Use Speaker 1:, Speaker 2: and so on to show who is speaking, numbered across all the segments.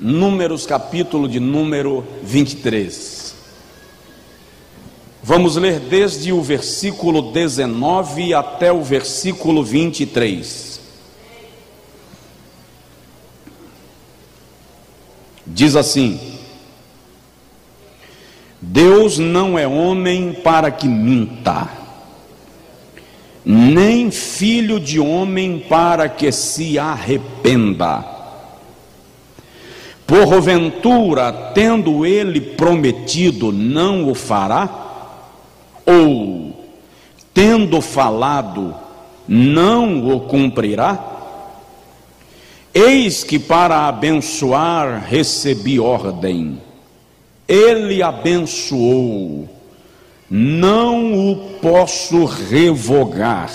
Speaker 1: Números, capítulo de número 23. Vamos ler desde o versículo 19 até o versículo 23. Diz assim: Deus não é homem para que minta, nem filho de homem para que se arrependa. Porventura, tendo ele prometido, não o fará? Ou, tendo falado, não o cumprirá? Eis que para abençoar recebi ordem, ele abençoou, não o posso revogar.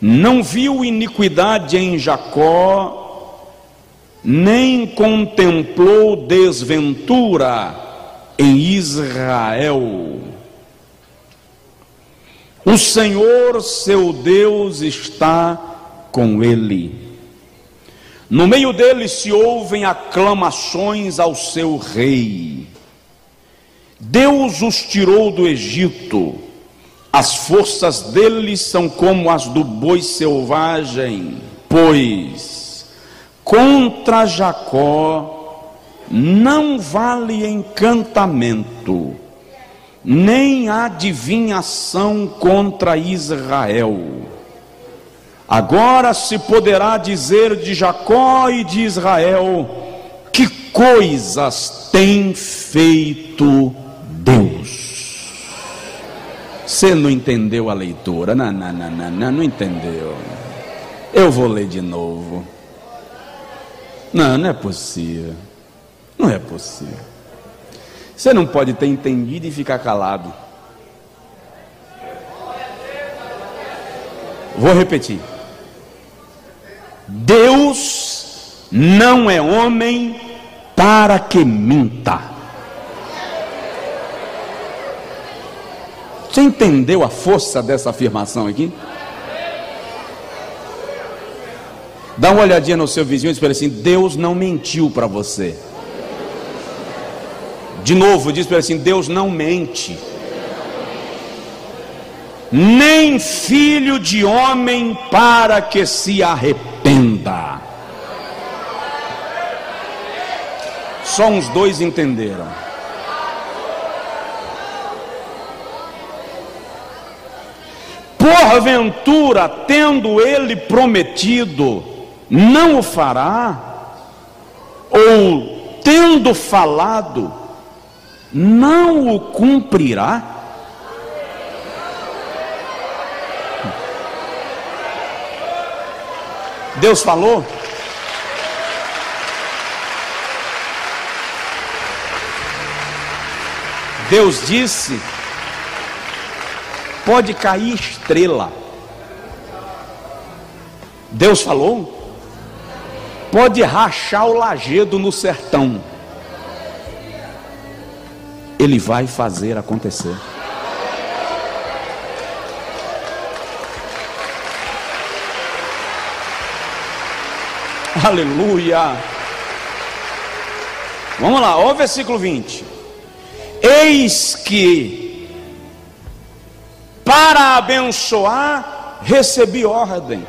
Speaker 1: Não viu iniquidade em Jacó, nem contemplou desventura em Israel. O Senhor seu Deus está com ele. No meio dele se ouvem aclamações ao seu rei. Deus os tirou do Egito. As forças dele são como as do boi selvagem, pois contra Jacó não vale encantamento, nem adivinhação contra Israel. Agora se poderá dizer de Jacó e de Israel: que coisas tem feito Deus. Você não entendeu a leitura? Não, não, não, não, não, não entendeu. Eu vou ler de novo. Não, não é possível. Não é possível. Você não pode ter entendido e ficar calado. Vou repetir. Deus não é homem para que minta. Você entendeu a força dessa afirmação aqui? Dá uma olhadinha no seu vizinho e diz para ele assim: Deus não mentiu para você. De novo, diz para ele assim: Deus não mente. Nem filho de homem para que se arrependa. Só uns dois entenderam. Porventura, tendo ele prometido, não o fará, ou tendo falado, não o cumprirá? Deus falou? Deus disse: pode cair estrela. Deus falou? Pode rachar o lajedo no sertão. Ele vai fazer acontecer. Aleluia. Vamos lá, olha o versículo 20. Eis que para abençoar recebi ordem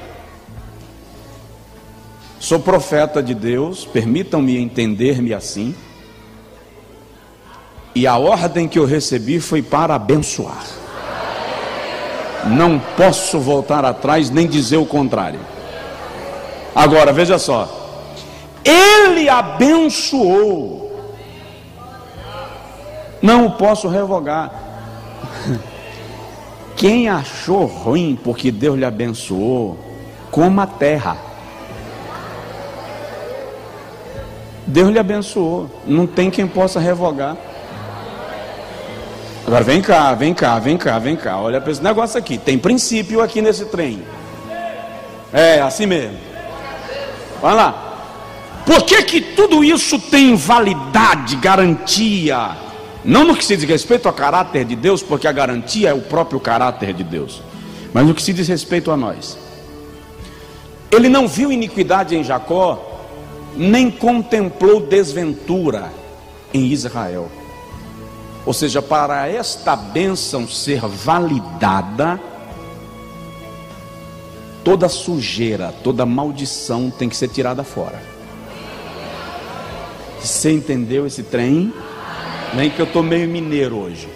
Speaker 1: Sou profeta de Deus, permitam-me entender-me assim. E a ordem que eu recebi foi para abençoar. Não posso voltar atrás nem dizer o contrário. Agora, veja só. Ele abençoou. Não o posso revogar. Quem achou ruim porque Deus lhe abençoou, coma a terra. Deus lhe abençoou. Não tem quem possa revogar. Agora vem cá, vem cá, vem cá, vem cá. Olha para esse negócio aqui. Tem princípio aqui nesse trem. É, assim mesmo. Vai lá. Por que, que tudo isso tem validade, garantia? Não no que se diz respeito ao caráter de Deus, porque a garantia é o próprio caráter de Deus, mas no que se diz respeito a nós. Ele não viu iniquidade em Jacó, nem contemplou desventura em Israel. Ou seja, para esta bênção ser validada, toda sujeira, toda maldição tem que ser tirada fora. Você entendeu esse trem? Nem que eu estou meio mineiro hoje.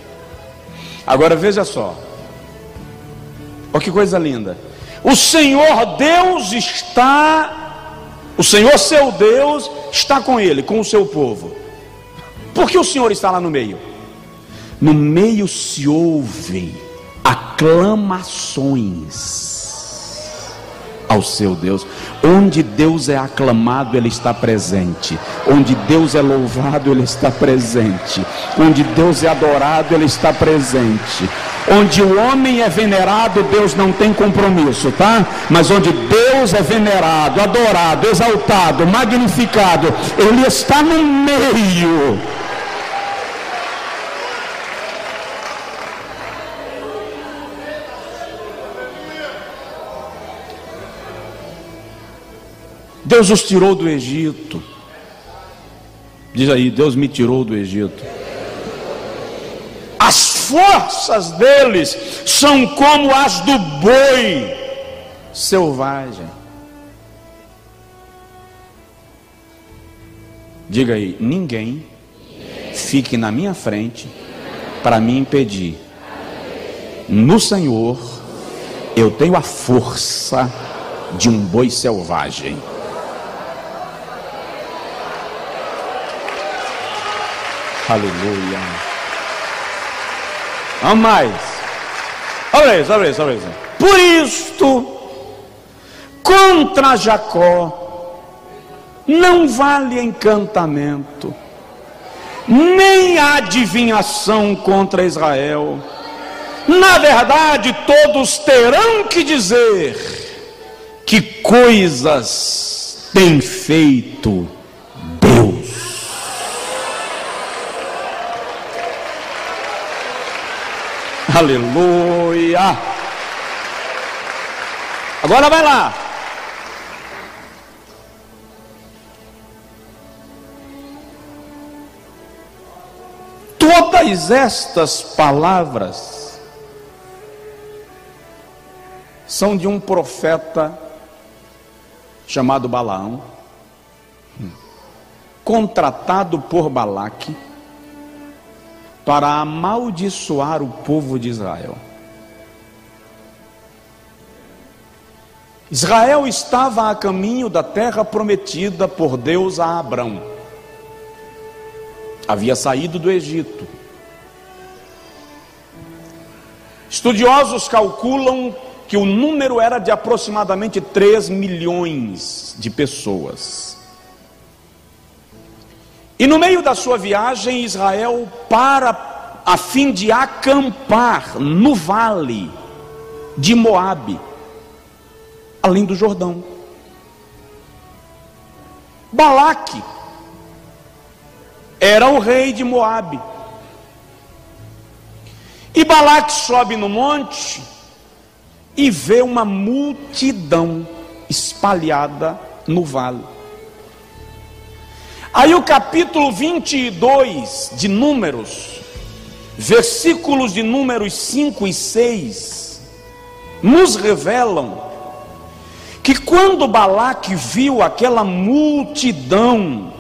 Speaker 1: Agora veja só. Olha que coisa linda. O Senhor Deus está, o Senhor seu Deus está com ele, com o seu povo. Por que o Senhor está lá no meio? No meio se ouve aclamações ao seu Deus. Onde Deus é aclamado, Ele está presente. Onde Deus é louvado, Ele está presente. Onde Deus é adorado, Ele está presente. Onde o homem é venerado, Deus não tem compromisso, tá? Mas onde Deus é venerado, adorado, exaltado, magnificado, Ele está no meio. Deus os tirou do Egito. Diz aí, Deus me tirou do Egito. As forças deles são como as do boi selvagem. Diga aí, ninguém fique na minha frente para me impedir. No Senhor, eu tenho a força de um boi selvagem. Aleluia. Vamos mais. Olha isso, olha isso, olha isso. Por isto, contra Jacó, não vale encantamento, nem adivinhação contra Israel. Na verdade, todos terão que dizer que coisas tem feito Aleluia. Agora vai lá. Todas estas palavras são de um profeta chamado Balaão, contratado por Balaque para amaldiçoar o povo de Israel. Israel estava a caminho da terra prometida por Deus a Abrão. Havia saído do Egito. Estudiosos calculam que o número era de aproximadamente 3 milhões de pessoas. E no meio da sua viagem, Israel para a fim de acampar no vale de Moabe, além do Jordão. Balaque era o rei de Moabe. E Balaque sobe no monte e vê uma multidão espalhada no vale. Aí o capítulo 22 de Números, versículos de Números 5 e 6, nos revelam que quando Balaque viu aquela multidão,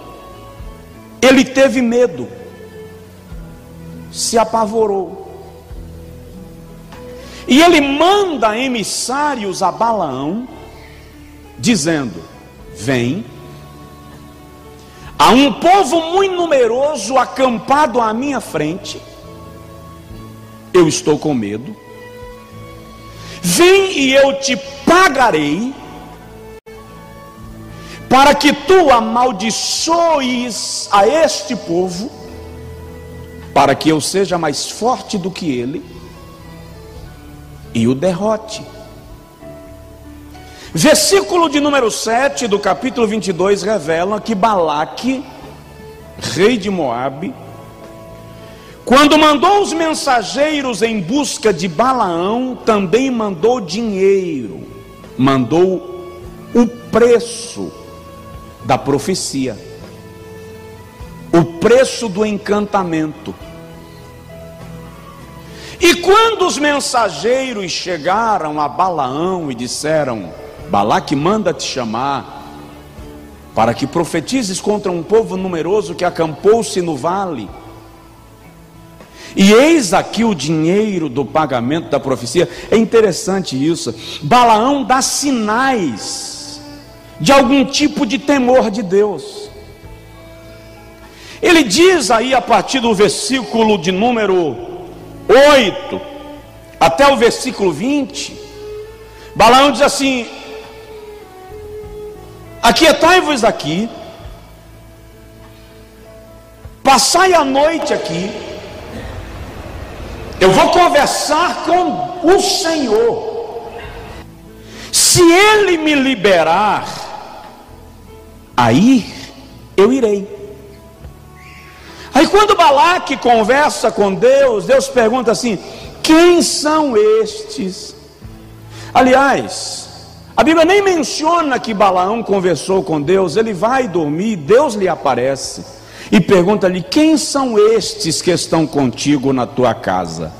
Speaker 1: ele teve medo, se apavorou. E ele manda emissários a Balaão, dizendo: Vem Há um povo muito numeroso acampado à minha frente. Eu estou com medo. Vem e eu te pagarei, para que tu amaldiçoes a este povo, para que eu seja mais forte do que ele e o derrote. Versículo de número 7 do capítulo 22 revela que Balaque, rei de Moabe, quando mandou os mensageiros em busca de Balaão, também mandou dinheiro, mandou o preço da profecia, o preço do encantamento. E quando os mensageiros chegaram a Balaão e disseram: Balaque manda te chamar para que profetizes contra um povo numeroso que acampou-se no vale. E eis aqui o dinheiro do pagamento da profecia. É interessante isso. Balaão dá sinais de algum tipo de temor de Deus. Ele diz aí a partir do versículo de número 8 até o versículo 20, Balaão diz assim: Aquietai-vos aqui, passai a noite aqui, eu vou conversar com o Senhor. Se Ele me liberar, aí eu irei. Aí quando Balaque conversa com Deus, Deus pergunta assim: quem são estes? Aliás, a Bíblia nem menciona que Balaão conversou com Deus, ele vai dormir, Deus lhe aparece e pergunta-lhe: quem são estes que estão contigo na tua casa?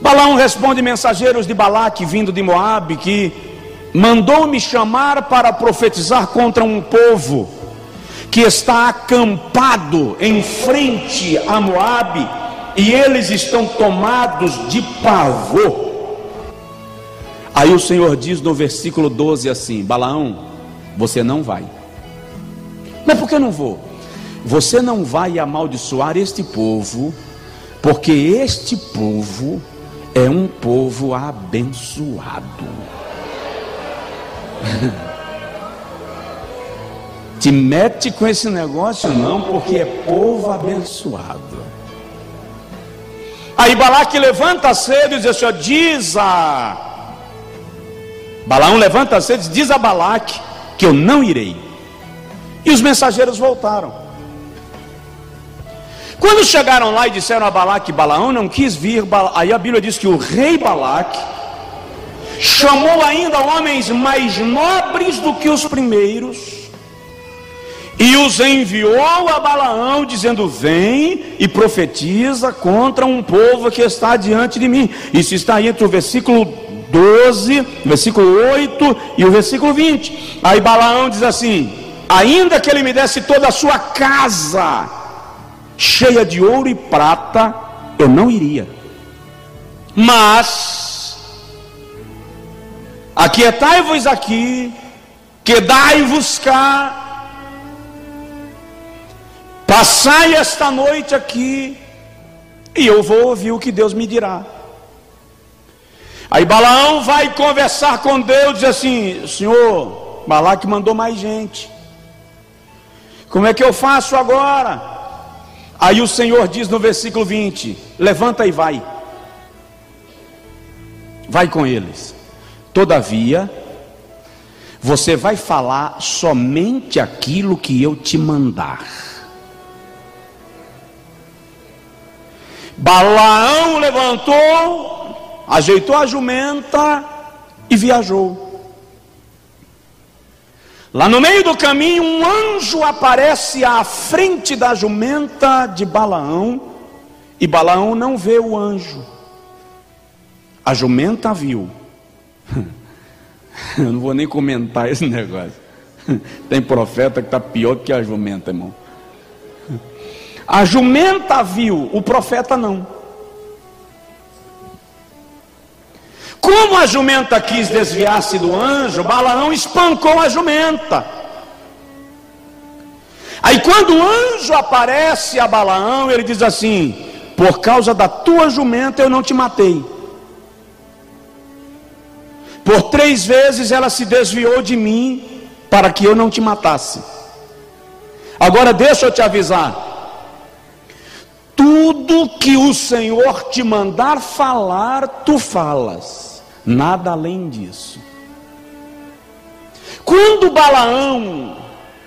Speaker 1: Balaão responde: mensageiros de Balaque vindo de Moabe, que mandou me chamar para profetizar contra um povo que está acampado em frente a Moabe e eles estão tomados de pavor. Aí o Senhor diz no versículo 12 assim: Balaão, você não vai. Mas por que não vou? Você não vai amaldiçoar este povo, porque este povo é um povo abençoado. Te mete com esse negócio não, porque é povo abençoado. Aí Balaque levanta cedo e diz assim: diz a. Balaão levanta cedo e diz, a Balaque que eu não irei. E os mensageiros voltaram. Quando chegaram lá e disseram a Balaque, Balaão não quis vir, aí a Bíblia diz que o rei Balaque chamou ainda homens mais nobres do que os primeiros e os enviou a Balaão, dizendo: Vem e profetiza contra um povo que está diante de mim. Isso está entre o versículo 12, versículo 8 e o versículo 20. Aí Balaão diz assim: Ainda que ele me desse toda a sua casa cheia de ouro e prata, eu não iria. Mas, aquietai-vos aqui, quedai-vos cá Passai esta noite aqui, e eu vou ouvir o que Deus me dirá. Aí Balaão vai conversar com Deus, diz assim: Senhor, Balaque mandou mais gente. Como é que eu faço agora? Aí o Senhor diz no versículo 20: Levanta e vai. Vai com eles. Todavia, você vai falar somente aquilo que eu te mandar. Balaão levantou, ajeitou a jumenta e viajou. Lá no meio do caminho, um anjo aparece à frente da jumenta de Balaão, e Balaão não vê o anjo. A jumenta viu. Eu não vou nem comentar esse negócio. Tem profeta que está pior que a jumenta, irmão. A jumenta viu, o profeta não. Como a jumenta quis desviar-se do anjo, Balaão espancou a jumenta. Aí quando o anjo aparece a Balaão, ele diz assim: Por causa da tua jumenta eu não te matei. Por três vezes ela se desviou de mim para que eu não te matasse. Agora deixa eu te avisar: tudo que o Senhor te mandar falar, tu falas, nada além disso. Quando Balaão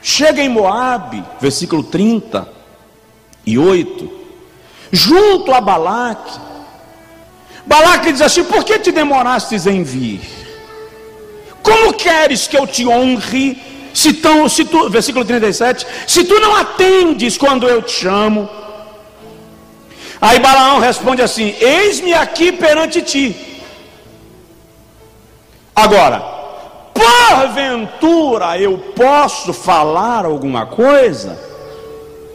Speaker 1: chega em Moabe, versículo 30 e 8, junto a Balaque, Balaque diz assim: Por que te demorastes em vir? Como queres que eu te honre Se, tão, se tu, versículo 37, se tu não atendes quando eu te chamo, aí Balaão responde assim: Eis-me aqui perante ti. Agora, porventura eu posso falar alguma coisa?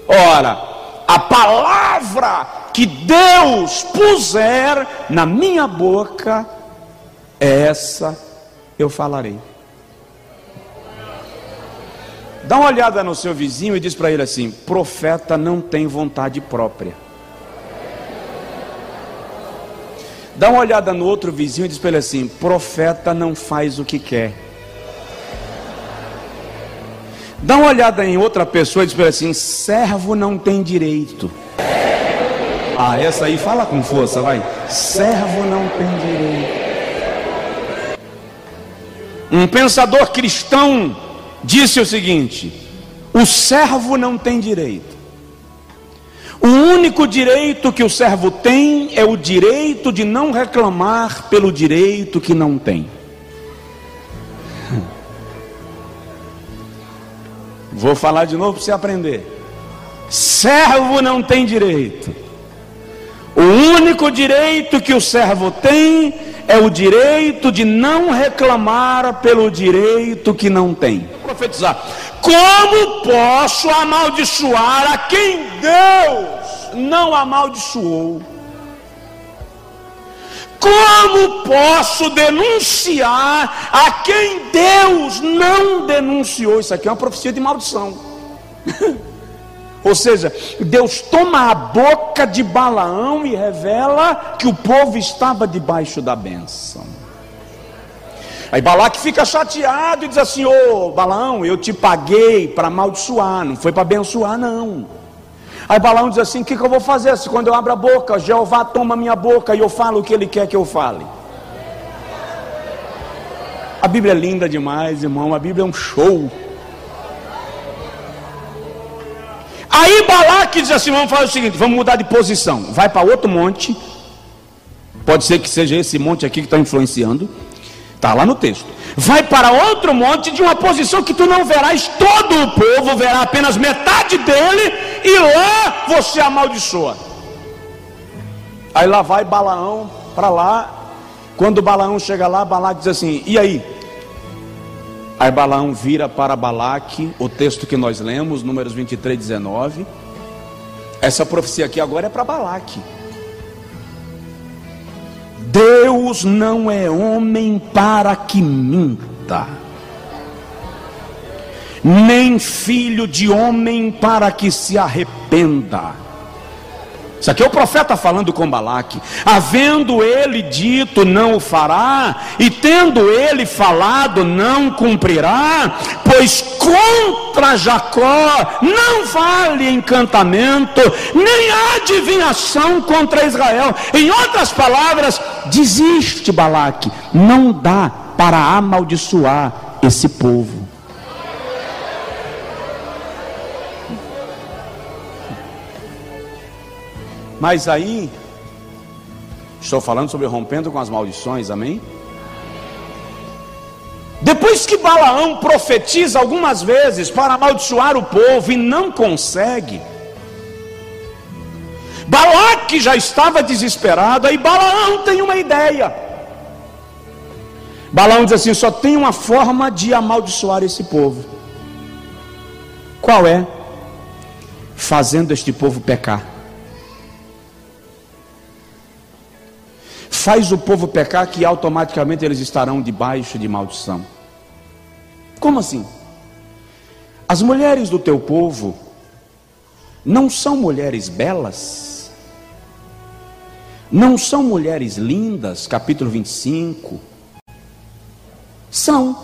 Speaker 1: Ora, a palavra que Deus puser na minha boca, essa eu falarei. Dá uma olhada no seu vizinho e diz para ele assim: profeta não tem vontade própria. Dá uma olhada no outro vizinho e diz para ele assim: profeta não faz o que quer. Dá uma olhada em outra pessoa e diz para ele assim: servo não tem direito. Ah, essa aí fala com força, vai. Servo não tem direito. Um pensador cristão disse o seguinte: o servo não tem direito. O único direito que o servo tem é o direito de não reclamar pelo direito que não tem. Vou falar de novo para você aprender. Servo não tem direito. O único direito que o servo tem é o direito de não reclamar pelo direito que não tem. Profetizar. Como posso amaldiçoar a quem Deus não amaldiçoou? Como posso denunciar a quem Deus não denunciou? Isso aqui é uma profecia de maldição. Ou seja, Deus toma a boca de Balaão e revela que o povo estava debaixo da bênção. Aí Balaque fica chateado e diz assim: Ô Balaão, eu te paguei para amaldiçoar, não foi para abençoar, não. Aí Balaão diz assim: O que, que eu vou fazer se quando eu abro a boca, Jeová toma minha boca e eu falo o que ele quer que eu fale? A Bíblia é linda demais, irmão. A Bíblia é um show. Aí Balaque diz assim: vamos fazer o seguinte, vamos mudar de posição. Vai para outro monte. Pode ser que seja esse monte aqui que está influenciando. Está lá no texto. Vai para outro monte de uma posição que tu não verás todo o povo, verá apenas metade dele, e lá você amaldiçoa. Aí lá vai Balaão para lá. Quando Balaão chega lá, Balaque diz assim: E aí? Aí Balaão vira para Balaque, o texto que nós lemos, números 23, 19. Essa profecia aqui agora é para Balaque. Deus não é homem para que minta, nem filho de homem para que se arrependa. Isso aqui é o profeta falando com Balaque. Havendo ele dito, não o fará, e tendo ele falado, não cumprirá, pois contra Jacó não vale encantamento, nem adivinhação contra Israel. Em outras palavras, desiste, Balaque, não dá para amaldiçoar esse povo. Mas aí, estou falando sobre rompendo com as maldições, amém? Depois que Balaão profetiza algumas vezes para amaldiçoar o povo e não consegue, Balaque já estava desesperado, aí Balaão tem uma ideia. Balaão diz assim: só tem uma forma de amaldiçoar esse povo. Qual é? Fazendo este povo pecar. Faz o povo pecar que automaticamente eles estarão debaixo de maldição. Como assim? As mulheres do teu povo não são mulheres belas? Não são mulheres lindas? Capítulo 25. São.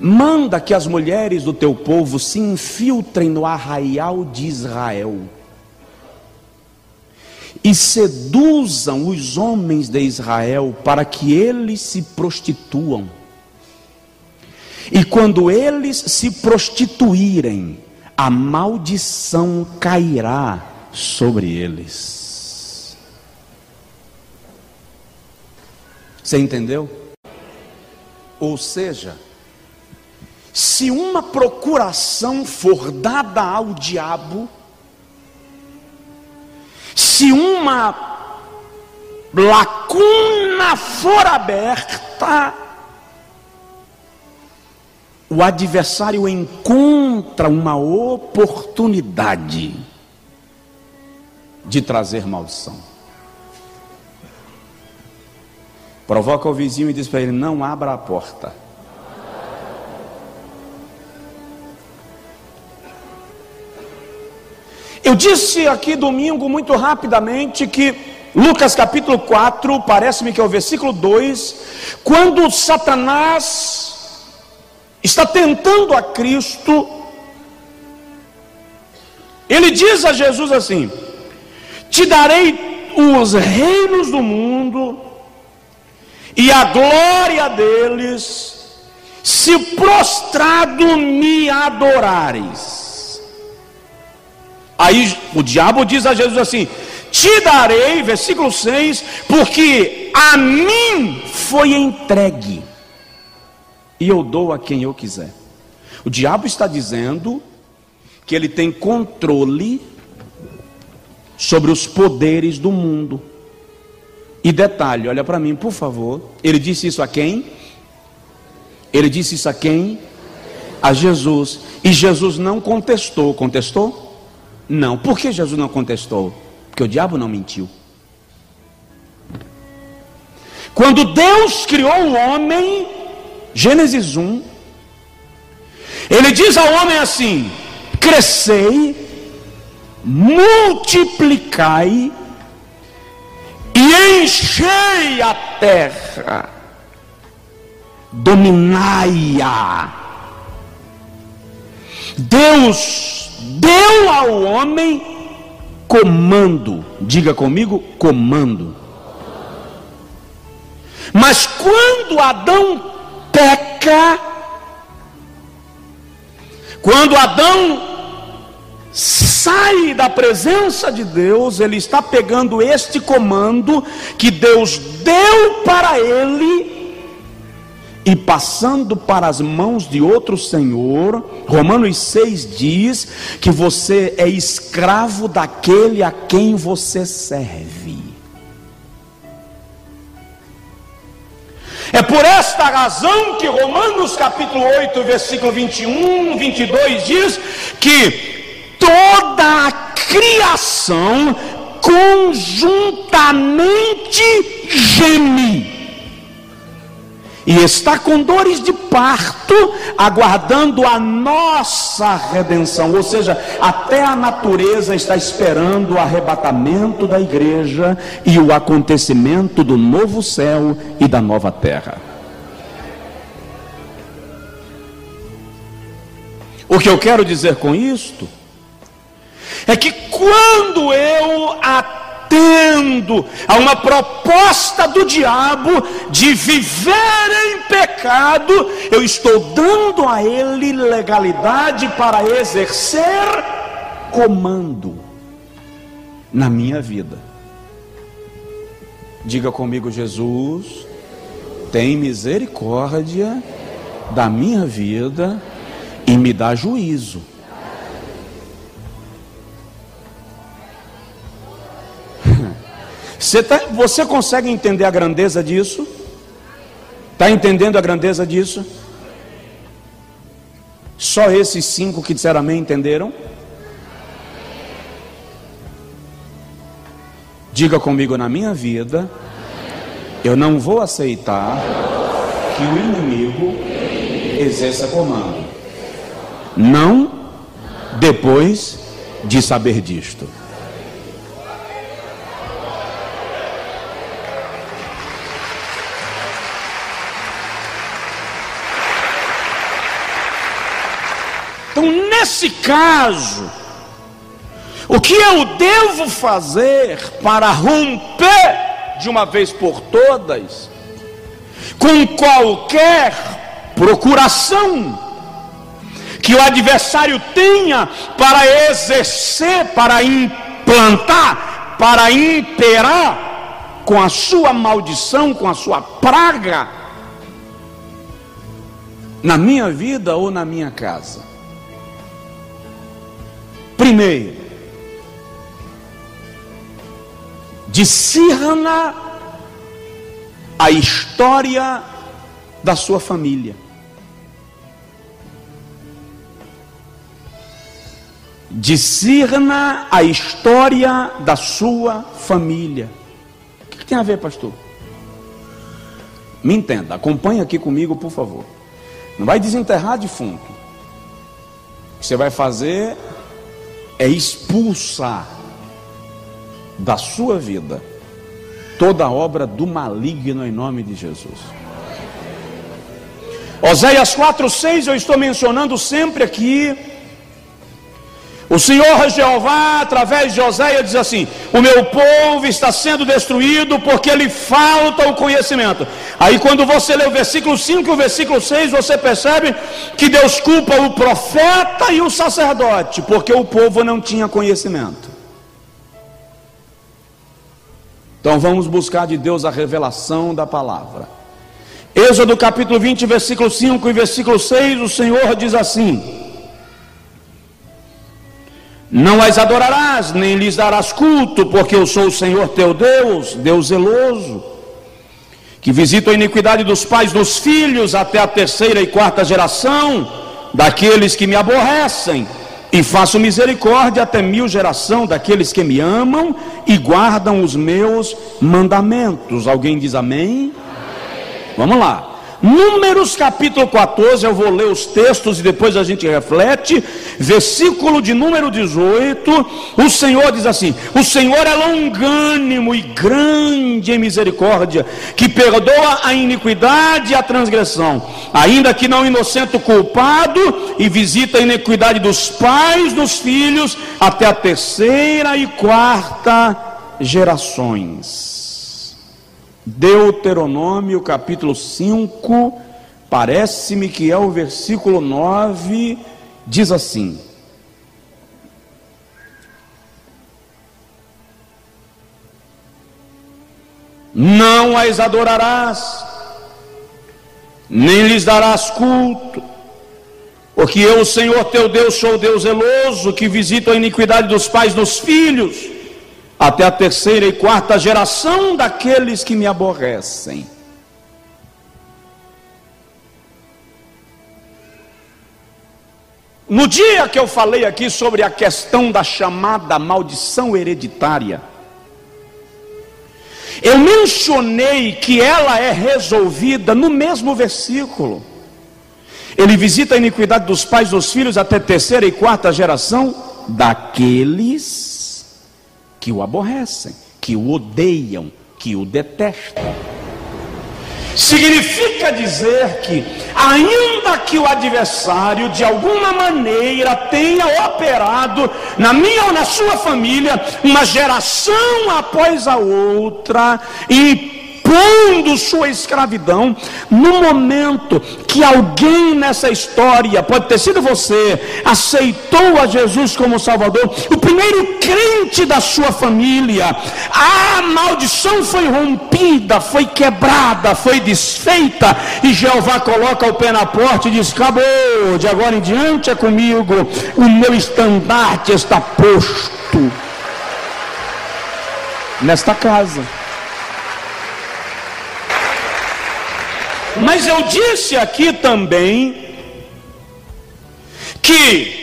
Speaker 1: Manda que as mulheres do teu povo se infiltrem no arraial de Israel e seduzam os homens de Israel para que eles se prostituam. E quando eles se prostituírem, a maldição cairá sobre eles. Você entendeu? Ou seja, Se uma procuração for dada ao diabo, se uma lacuna for aberta, o adversário encontra uma oportunidade de trazer maldição. Provoca o vizinho e diz para ele: Não abra a porta. Eu disse aqui domingo, muito rapidamente, que Lucas capítulo 4, parece-me que é o versículo 2, quando Satanás está tentando a Cristo, ele diz a Jesus assim: Te darei os reinos do mundo e a glória deles, se prostrado me adorares. Aí o diabo diz a Jesus assim: Te darei, versículo 6, porque a mim foi entregue, e eu dou a quem eu quiser. O diabo está dizendo que ele tem controle sobre os poderes do mundo. E detalhe, olha para mim, por favor. Ele disse isso a quem? Ele disse isso a quem? A Jesus. E Jesus não contestou. Contestou? Não. Por que Jesus não contestou? Porque o diabo não mentiu. Quando Deus criou o homem, Gênesis 1, ele diz ao homem assim: crescei, multiplicai e enchei a terra, dominai-a. Deus deu ao homem comando. Diga comigo, comando. Mas quando Adão peca, quando Adão sai da presença de Deus, ele está pegando este comando que Deus deu para ele e passando para as mãos de outro senhor, Romanos 6 diz que você é escravo daquele a quem você serve. É por esta razão que Romanos capítulo 8, versículo 21, 22 diz que toda a criação conjuntamente geme e está com dores de parto, aguardando a nossa redenção. Ou seja, até a natureza está esperando o arrebatamento da igreja e o acontecimento do novo céu e da nova terra. O que eu quero dizer com isto é que quando eu atendo a uma proposta do diabo de viver em pecado, eu estou dando a ele legalidade para exercer comando na minha vida. Diga comigo, Jesus, tem misericórdia da minha vida e me dá juízo Você, tá, você consegue entender a grandeza disso? Está entendendo a grandeza disso? Só esses cinco que disseram amém entenderam? Diga comigo na minha vida, eu não vou aceitar que o inimigo exerça comando. Não depois de saber disto. Então, nesse caso, o que eu devo fazer para romper de uma vez por todas com qualquer procuração que o adversário tenha para exercer, para implantar, para imperar com a sua maldição, com a sua praga? na minha vida ou na minha casa? Primeiro, discirna a história da sua família. Discirna a história da sua família. O que tem a ver, pastor? Me entenda, acompanhe aqui comigo, por favor. Não vai desenterrar defunto. O que você vai fazer é expulsar da sua vida toda obra do maligno em nome de Jesus. Oséias 4:6 eu estou mencionando sempre aqui o Senhor Jeová, através de Oséia, diz assim: O meu povo está sendo destruído porque lhe falta o conhecimento. Aí, quando você lê o versículo 5 e o versículo 6, você percebe que Deus culpa o profeta e o sacerdote, porque o povo não tinha conhecimento. Então, vamos buscar de Deus a revelação da palavra. Êxodo capítulo 20, versículo 5 e versículo 6, o Senhor diz assim. Não as adorarás, nem lhes darás culto, porque eu sou o Senhor teu Deus, Deus zeloso, que visita a iniquidade dos pais dos filhos até a terceira e quarta geração daqueles que me aborrecem, e faço misericórdia até mil geração daqueles que me amam e guardam os meus mandamentos. Alguém diz amém? amém. Vamos lá. Números capítulo 14, eu vou ler os textos e depois a gente reflete. Versículo de número 18, o Senhor diz assim: O Senhor é longânimo e grande em misericórdia, que perdoa a iniquidade e a transgressão, ainda que não inocente o culpado, e visita a iniquidade dos pais dos filhos até a terceira e quarta gerações. Deuteronômio capítulo 5, parece-me que é o versículo 9, diz assim: Não as adorarás, nem lhes darás culto, porque eu, o Senhor teu Deus, sou Deus zeloso, que visito a iniquidade dos pais dos filhos até a terceira e quarta geração daqueles que me aborrecem. No dia que eu falei aqui sobre a questão da chamada maldição hereditária, eu mencionei que ela é resolvida no mesmo versículo. Ele visita a iniquidade dos pais dos filhos até terceira e quarta geração daqueles que o aborrecem, que o odeiam, que o detestam. Significa dizer que, ainda que o adversário de alguma maneira tenha operado na minha ou na sua família, uma geração após a outra, e impondo sua escravidão, no momento que alguém nessa história, pode ter sido você, aceitou a Jesus como Salvador, o primeiro crente da sua família, a maldição foi rompida, foi quebrada, foi desfeita, e Jeová coloca o pé na porta e diz: Acabou, de agora em diante é comigo, o meu estandarte está posto nesta casa. Mas eu disse aqui também que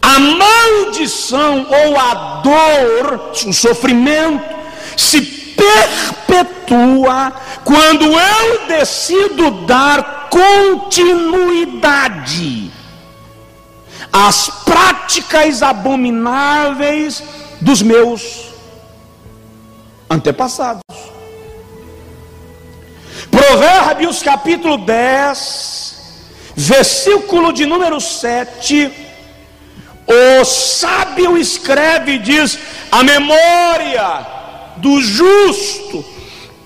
Speaker 1: a maldição ou a dor, o sofrimento, se perpetua quando eu decido dar continuidade às práticas abomináveis dos meus antepassados. Provérbios capítulo 10, versículo de número 7. O sábio escreve e diz: A memória do justo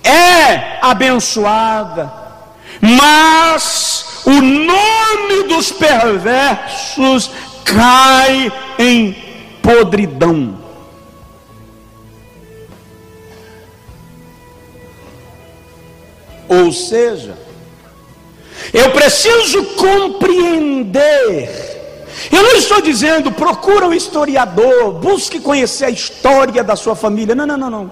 Speaker 1: é abençoada, mas o nome dos perversos cai em podridão. Ou seja, Eu preciso compreender. Eu não estou dizendo procura um historiador, busque conhecer a história da sua família. Não, não, não, não.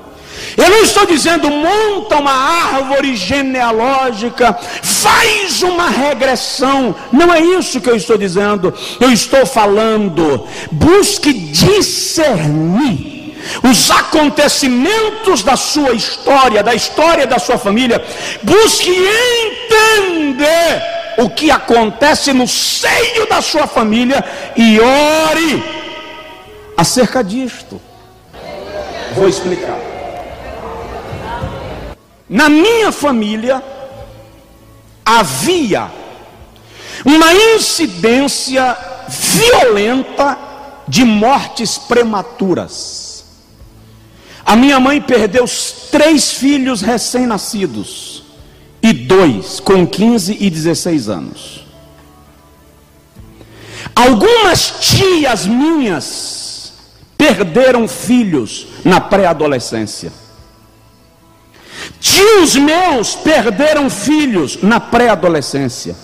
Speaker 1: Eu não estou dizendo monta uma árvore genealógica, faz uma regressão. Não é isso que eu estou dizendo. Eu estou falando, busque discernir os acontecimentos da sua história, da história da sua família. Busque entender o que acontece no seio da sua família e ore acerca disto. Vou explicar. Na minha família havia uma incidência violenta de mortes prematuras. A minha mãe perdeu três filhos recém-nascidos e dois com 15 e 16 anos. Algumas tias minhas perderam filhos na pré-adolescência. Tios meus perderam filhos na pré-adolescência.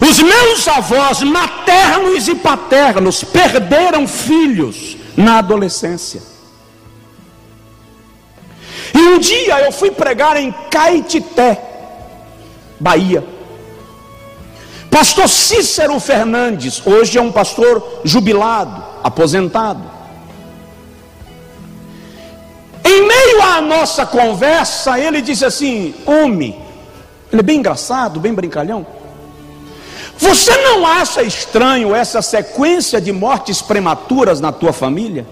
Speaker 1: Os meus avós maternos e paternos perderam filhos na adolescência. E um dia eu fui pregar em Caetité, Bahia. Pastor Cícero Fernandes, hoje é um pastor jubilado, aposentado. Em meio à nossa conversa, ele disse assim: Homem, ele é bem engraçado, bem brincalhão. Você não acha estranho essa sequência de mortes prematuras na tua família?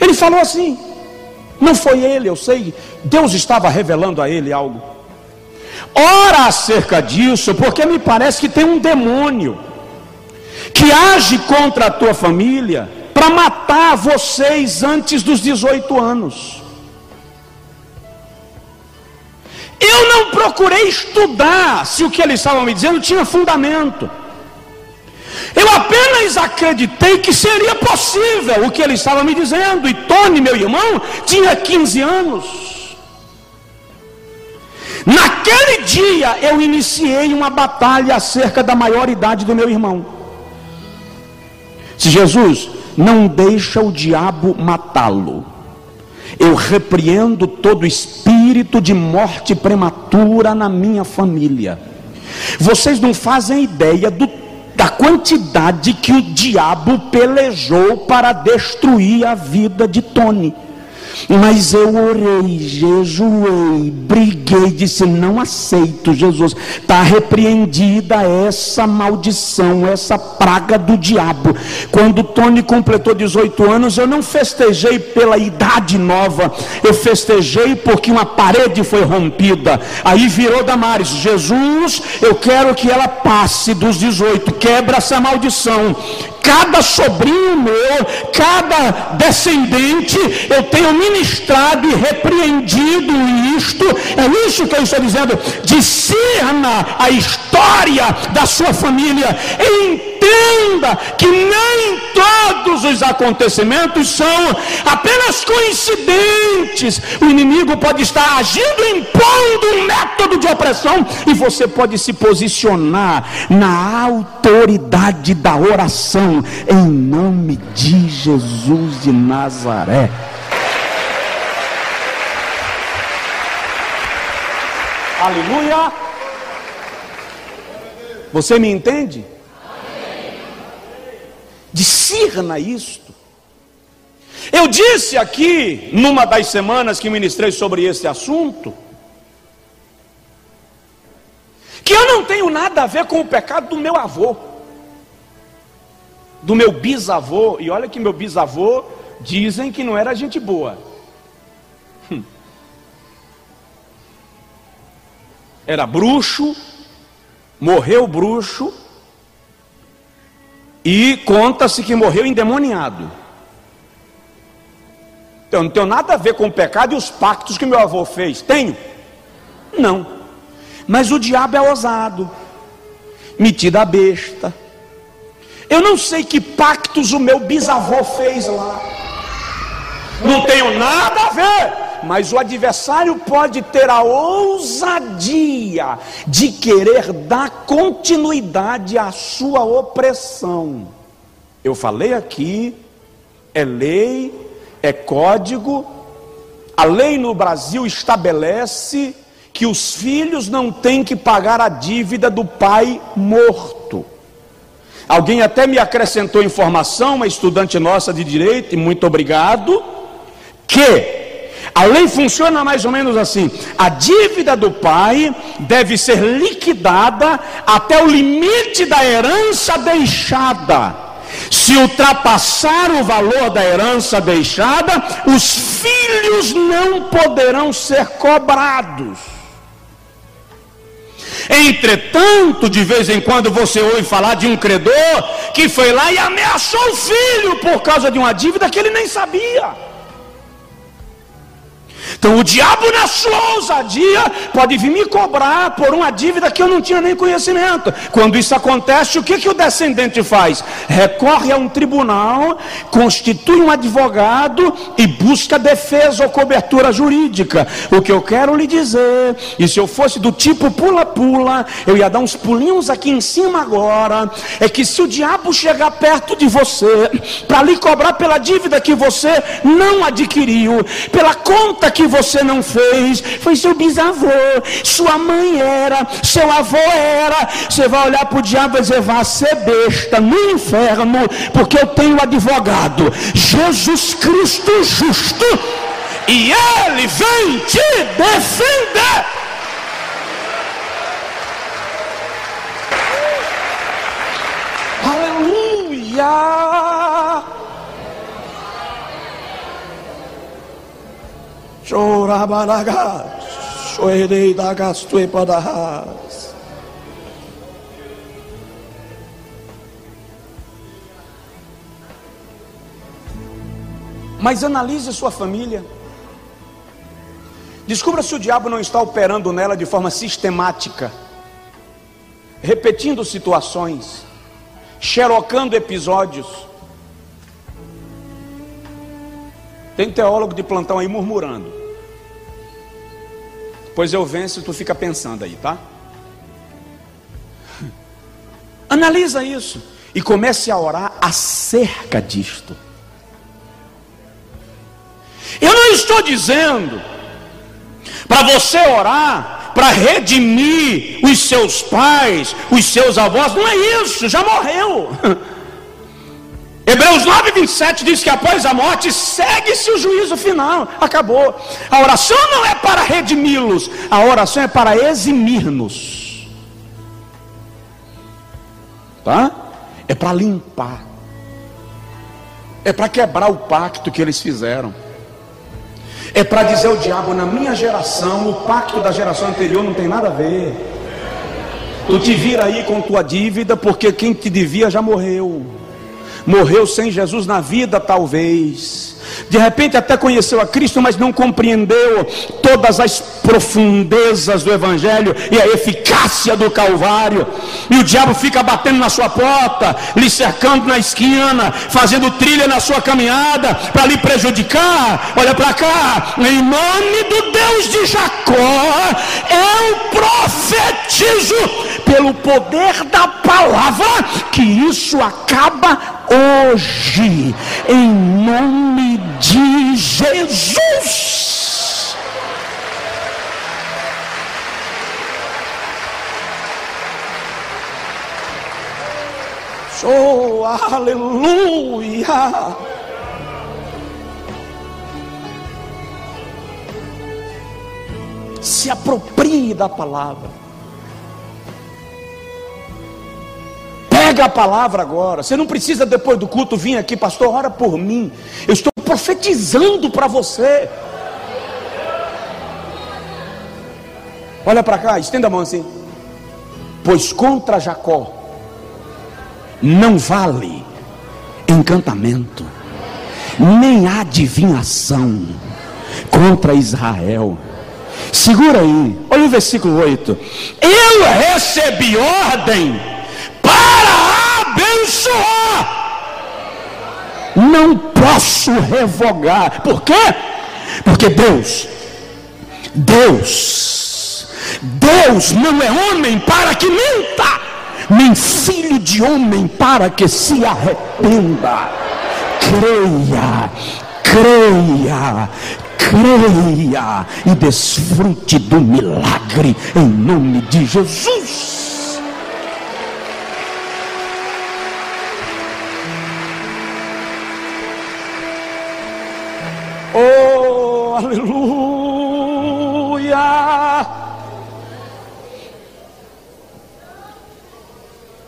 Speaker 1: Ele falou assim. Não foi ele, eu sei. Deus estava revelando a ele algo. Ora acerca disso, porque me parece que tem um demônio que age contra a tua família para matar vocês antes dos 18 anos. Eu não procurei estudar se o que eles estavam me dizendo tinha fundamento. Eu apenas acreditei que seria possível o que eles estavam me dizendo. E Tony, meu irmão, tinha 15 anos. Naquele dia eu iniciei uma batalha acerca da maioridade do meu irmão. Se Jesus, não deixa o diabo matá-lo. Eu repreendo todo espírito de morte prematura na minha família. Vocês não fazem ideia do, da quantidade que o diabo pelejou para destruir a vida de Tony. Mas eu orei, jejuei, briguei, disse: Não aceito, Jesus. Está repreendida essa maldição, essa praga do diabo. Quando Tony completou 18 anos, eu não festejei pela idade nova, eu festejei porque uma parede foi rompida. Aí virou Damares: Jesus, eu quero que ela passe dos 18, quebra essa maldição cada sobrinho meu, cada descendente, eu tenho ministrado e repreendido isto. É isso que eu estou dizendo. Discerna a história da sua família. Que nem todos os acontecimentos são apenas coincidentes. O inimigo pode estar agindo, impondo um método de opressão, e você pode se posicionar na autoridade da oração em nome de Jesus de Nazaré. Aleluia. Você me entende? Discirna isto. Eu disse aqui, numa das semanas que ministrei sobre esse assunto, que eu não tenho nada a ver com o pecado do meu avô do meu bisavô, e olha que meu bisavô dizem que não era gente boa. Hum. Era bruxo, morreu bruxo, e conta-se que morreu endemoniado. Então não tem nada a ver com o pecado e os pactos que meu avô fez. Tenho? Não. Mas o diabo é ousado, metido a besta eu não sei que pactos o meu bisavô fez lá. Não tenho nada a ver. Mas o adversário pode ter a ousadia de querer dar continuidade à sua opressão. Eu falei aqui, é lei, é código, a lei no Brasil estabelece que os filhos não têm que pagar a dívida do pai morto. Alguém até me acrescentou informação, uma estudante nossa de direito, e muito obrigado, que a lei funciona mais ou menos assim: a dívida do pai deve ser liquidada até o limite da herança deixada. Se ultrapassar o valor da herança deixada, os filhos não poderão ser cobrados. Entretanto, de vez em quando você ouve falar de um credor que foi lá e ameaçou o filho por causa de uma dívida que ele nem sabia. Então o diabo, na sua ousadia, pode vir me cobrar por uma dívida que eu não tinha nem conhecimento. Quando isso acontece, o que, que o descendente faz? Recorre a um tribunal, constitui um advogado e busca defesa ou cobertura jurídica. O que eu quero lhe dizer, e se eu fosse do tipo pula-pula, eu ia dar uns pulinhos aqui em cima agora, é que se o diabo chegar perto de você, para lhe cobrar pela dívida que você não adquiriu, pela conta que você não fez, foi seu bisavô, sua mãe era, seu avô era. Você vai olhar para o diabo e dizer: vá ser besta no inferno, porque eu tenho advogado, Jesus Cristo justo, e ele vem te defender. Aleluia! Mas analise sua família. Descubra se o diabo não está operando nela de forma sistemática, repetindo situações, xerocando episódios Tem teólogo de plantão aí murmurando. Pois eu venço tu fica pensando aí, tá? Analisa isso e comece a orar acerca disto. Eu não estou dizendo para você orar para redimir os seus pais, os seus avós, não é isso, já morreu. Hebreus 9, 27 diz que após a morte segue-se o juízo final. Acabou. A oração não é para redimi-los, a oração é para eximir-nos. Tá? É para limpar. É para quebrar o pacto que eles fizeram. É para dizer ao diabo, na minha geração, o pacto da geração anterior não tem nada a ver. Tu te vira aí com tua dívida, porque quem te devia já morreu morreu sem Jesus na vida, talvez. De repente até conheceu a Cristo, mas não compreendeu todas as profundezas do Evangelho e a eficácia do Calvário. E o diabo fica batendo na sua porta, lhe cercando na esquina, fazendo trilha na sua caminhada para lhe prejudicar. Olha para cá, em nome do Deus de Jacó, eu profetizo pelo poder da palavra que isso acaba hoje, em nome de Jesus. Oh, aleluia! Se aproprie da palavra. Pega a palavra agora. Você não precisa depois do culto vir aqui, pastor, ora por mim. Eu estou profetizando para você. Olha para cá, estenda a mão assim. Pois contra Jacó não vale encantamento, nem adivinhação contra Israel. Segura aí, olha o versículo 8. Eu recebi ordem abençoar. Não posso revogar. Por quê? Porque Deus, Deus, Deus não é homem para que minta, nem filho de homem para que se arrependa. Creia, creia, creia e desfrute do milagre em nome de Jesus. Oh, aleluia!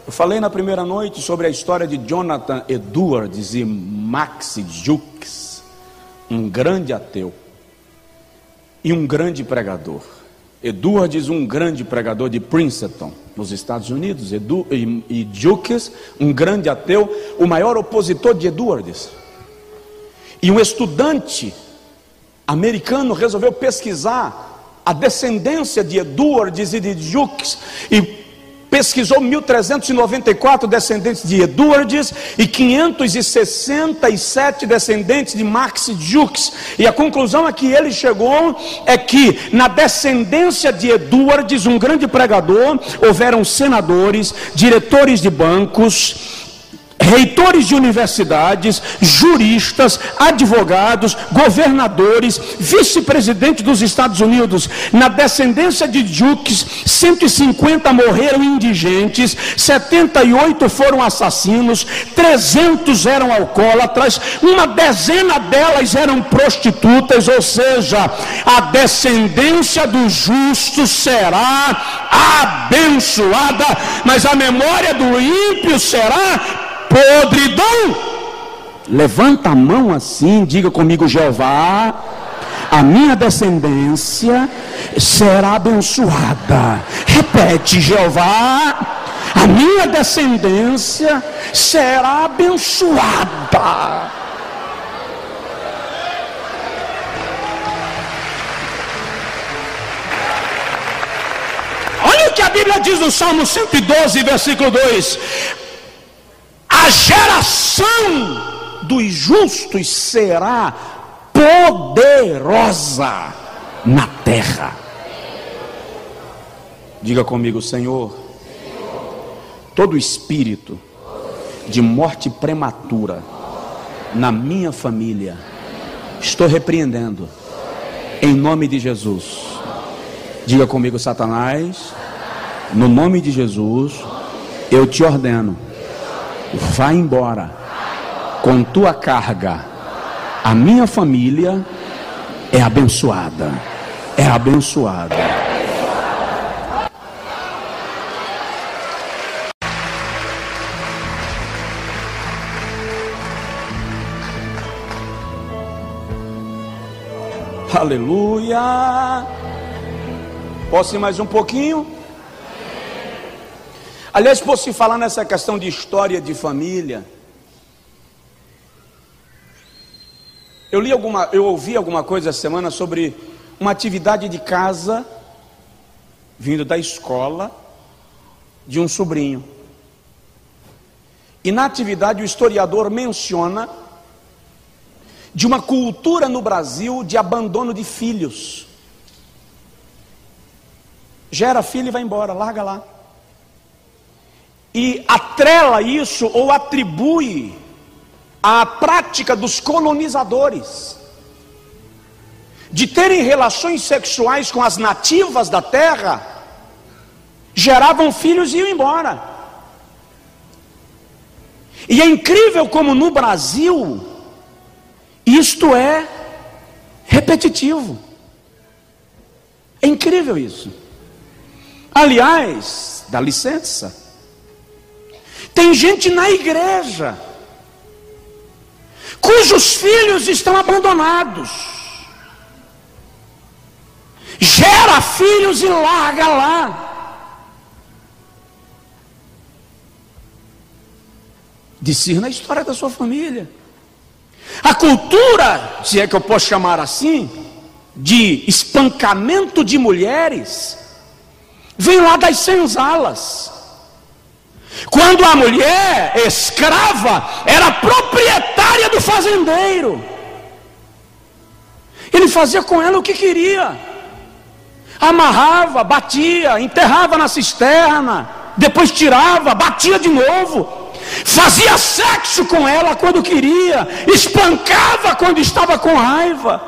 Speaker 1: Eu falei na primeira noite sobre a história de Jonathan Edwards e Max Jukes, um grande ateu e um grande pregador. Edwards, um grande pregador de Princeton, nos Estados Unidos, Edu, e, e Jukes, um grande ateu, o maior opositor de Edwards. E um estudante americano resolveu pesquisar a descendência de Edwards e de Jukes e pesquisou 1394 descendentes de Edwards e 567 descendentes de Max Jukes. E a conclusão a que ele chegou é que na descendência de Edwards, um grande pregador, houveram senadores, diretores de bancos, reitores de universidades, juristas, advogados, governadores, vice-presidente dos Estados Unidos. Na descendência de Jukes, 150 morreram indigentes, 78 foram assassinos, 300 eram alcoólatras, uma dezena delas eram prostitutas, ou seja, a descendência do justo será abençoada, mas a memória do ímpio será podridão. Levanta a mão assim, diga comigo, Jeová, a minha descendência será abençoada. Repete, Jeová, a minha descendência será abençoada. Olha o que a Bíblia diz no Salmo 112, versículo 2: a geração dos justos será poderosa na terra. Diga comigo, Senhor, todo espírito de morte prematura na minha família, estou repreendendo em nome de Jesus. Diga comigo, Satanás, no nome de Jesus, eu te ordeno Vá embora com tua carga. A minha família é abençoada. É abençoada. Aleluia. Posso ir mais um pouquinho? Aliás, por se falar nessa questão de história de família, eu li alguma, eu ouvi alguma coisa essa semana sobre uma atividade de casa vindo da escola de um sobrinho. E na atividade o historiador menciona de uma cultura no Brasil de abandono de filhos. Gera filho e vai embora, larga lá e atrela isso ou atribui à prática dos colonizadores de terem relações sexuais com as nativas da terra, geravam filhos e iam embora. E é incrível como no Brasil isto é repetitivo. É incrível isso. Aliás, dá licença. Tem gente na igreja cujos filhos estão abandonados. Gera filhos e larga lá. Discirna a história da sua família. A cultura, se é que eu posso chamar assim, de espancamento de mulheres, vem lá das senzalas. Quando a mulher escrava era proprietária do fazendeiro. Ele fazia com ela o que queria. Amarrava, batia, enterrava na cisterna, depois tirava, batia de novo. Fazia sexo com ela quando queria, espancava quando estava com raiva.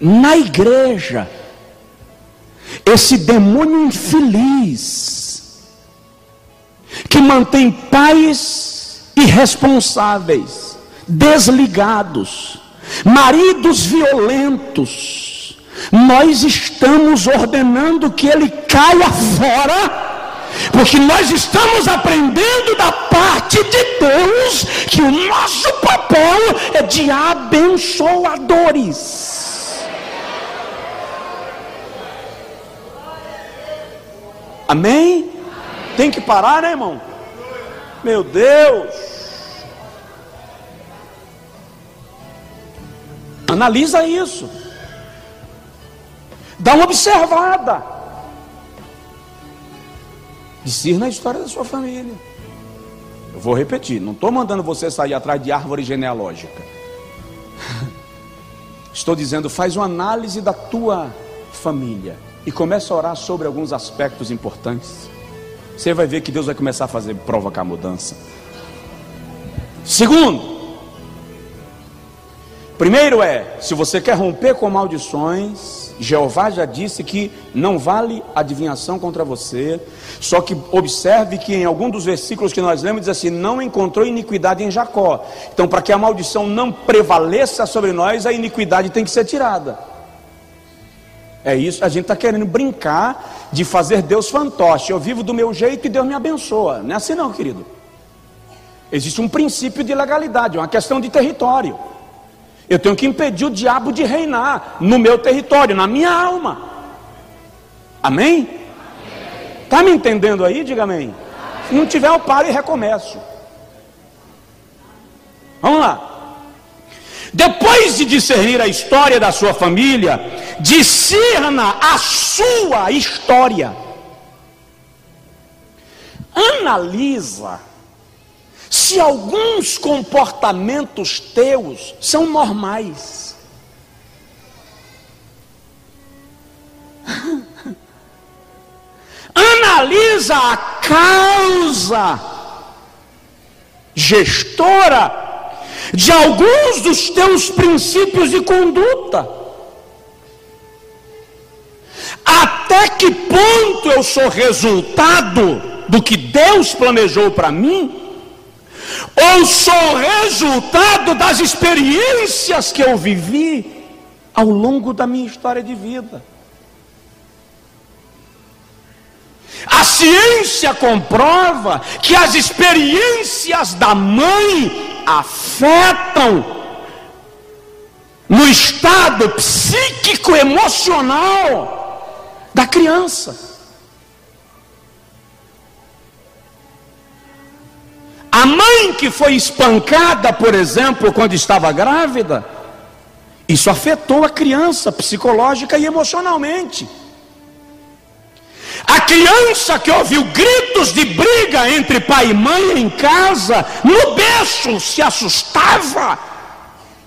Speaker 1: Na igreja, esse demônio infeliz, que mantém pais irresponsáveis, desligados, maridos violentos, nós estamos ordenando que ele caia fora porque nós estamos aprendendo da parte de Deus que o nosso papel é de abençoadores. Amém? Tem que parar, né, irmão? Meu Deus. Analisa isso. Dá uma observada. Discirna a história da sua família. Eu vou repetir, não estou mandando você sair atrás de árvore genealógica. Estou dizendo, faz uma análise da tua família e começa a orar sobre alguns aspectos importantes. Você vai ver que Deus vai começar a fazer provocar mudança. Segundo, primeiro é, se você quer romper com maldições, Jeová já disse que não vale adivinhação contra você. Só que observe que em algum dos versículos que nós lemos diz assim: não encontrou iniquidade em Jacó. Então, para que a maldição não prevaleça sobre nós, a iniquidade tem que ser tirada. É isso, a gente está querendo brincar de fazer Deus fantoche. Eu vivo do meu jeito e Deus me abençoa. Não é assim, não, querido. Existe um princípio de legalidade, é uma questão de território. Eu tenho que impedir o diabo de reinar no meu território, na minha alma. Amém? Está me entendendo aí? Diga amém. Se não tiver, eu paro e recomeço. Vamos lá. Depois de discernir a história da sua família, discerna a sua história. Analisa se alguns comportamentos teus são normais. Analisa a causa gestora de alguns dos teus princípios de conduta. Até que ponto eu sou resultado do que Deus planejou para mim? ou sou resultado das experiências que eu vivi ao longo da minha história de vida. A ciência comprova que as experiências da mãe afetam no estado psíquico emocional da criança. A mãe que foi espancada, por exemplo, quando estava grávida, isso afetou a criança psicológica e emocionalmente. A criança que ouviu gritos de briga entre pai e mãe em casa, no berço, se assustava.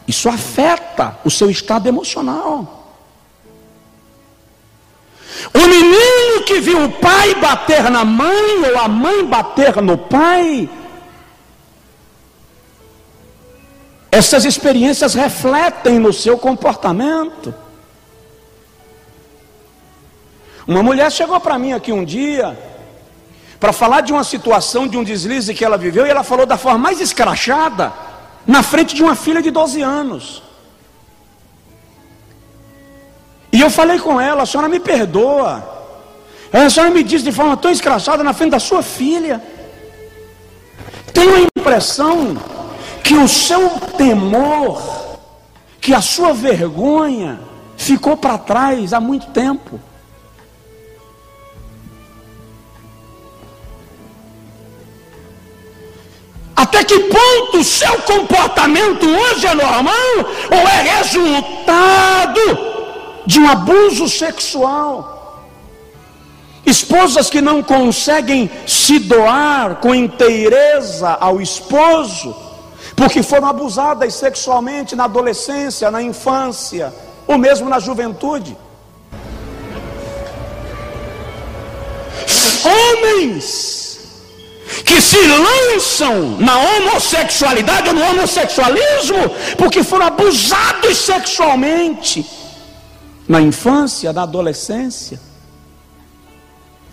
Speaker 1: Isso afeta o seu estado emocional. O menino que viu o pai bater na mãe ou a mãe bater no pai, Essas experiências refletem no seu comportamento. Uma mulher chegou para mim aqui um dia para falar de uma situação, de um deslize que ela viveu, e ela falou da forma mais escrachada, na frente de uma filha de 12 anos. E eu falei com ela: a senhora me perdoa. A senhora me disse de forma tão escrachada na frente da sua filha. Tenho a impressão que o seu temor, que a sua vergonha ficou para trás há muito tempo. Até que ponto o seu comportamento hoje é normal ou é resultado de um abuso sexual? Esposas que não conseguem se doar com inteireza ao esposo, porque foram abusadas sexualmente na adolescência, na infância, ou mesmo na juventude. Homens que se lançam na homossexualidade ou no homossexualismo porque foram abusados sexualmente na infância, na adolescência.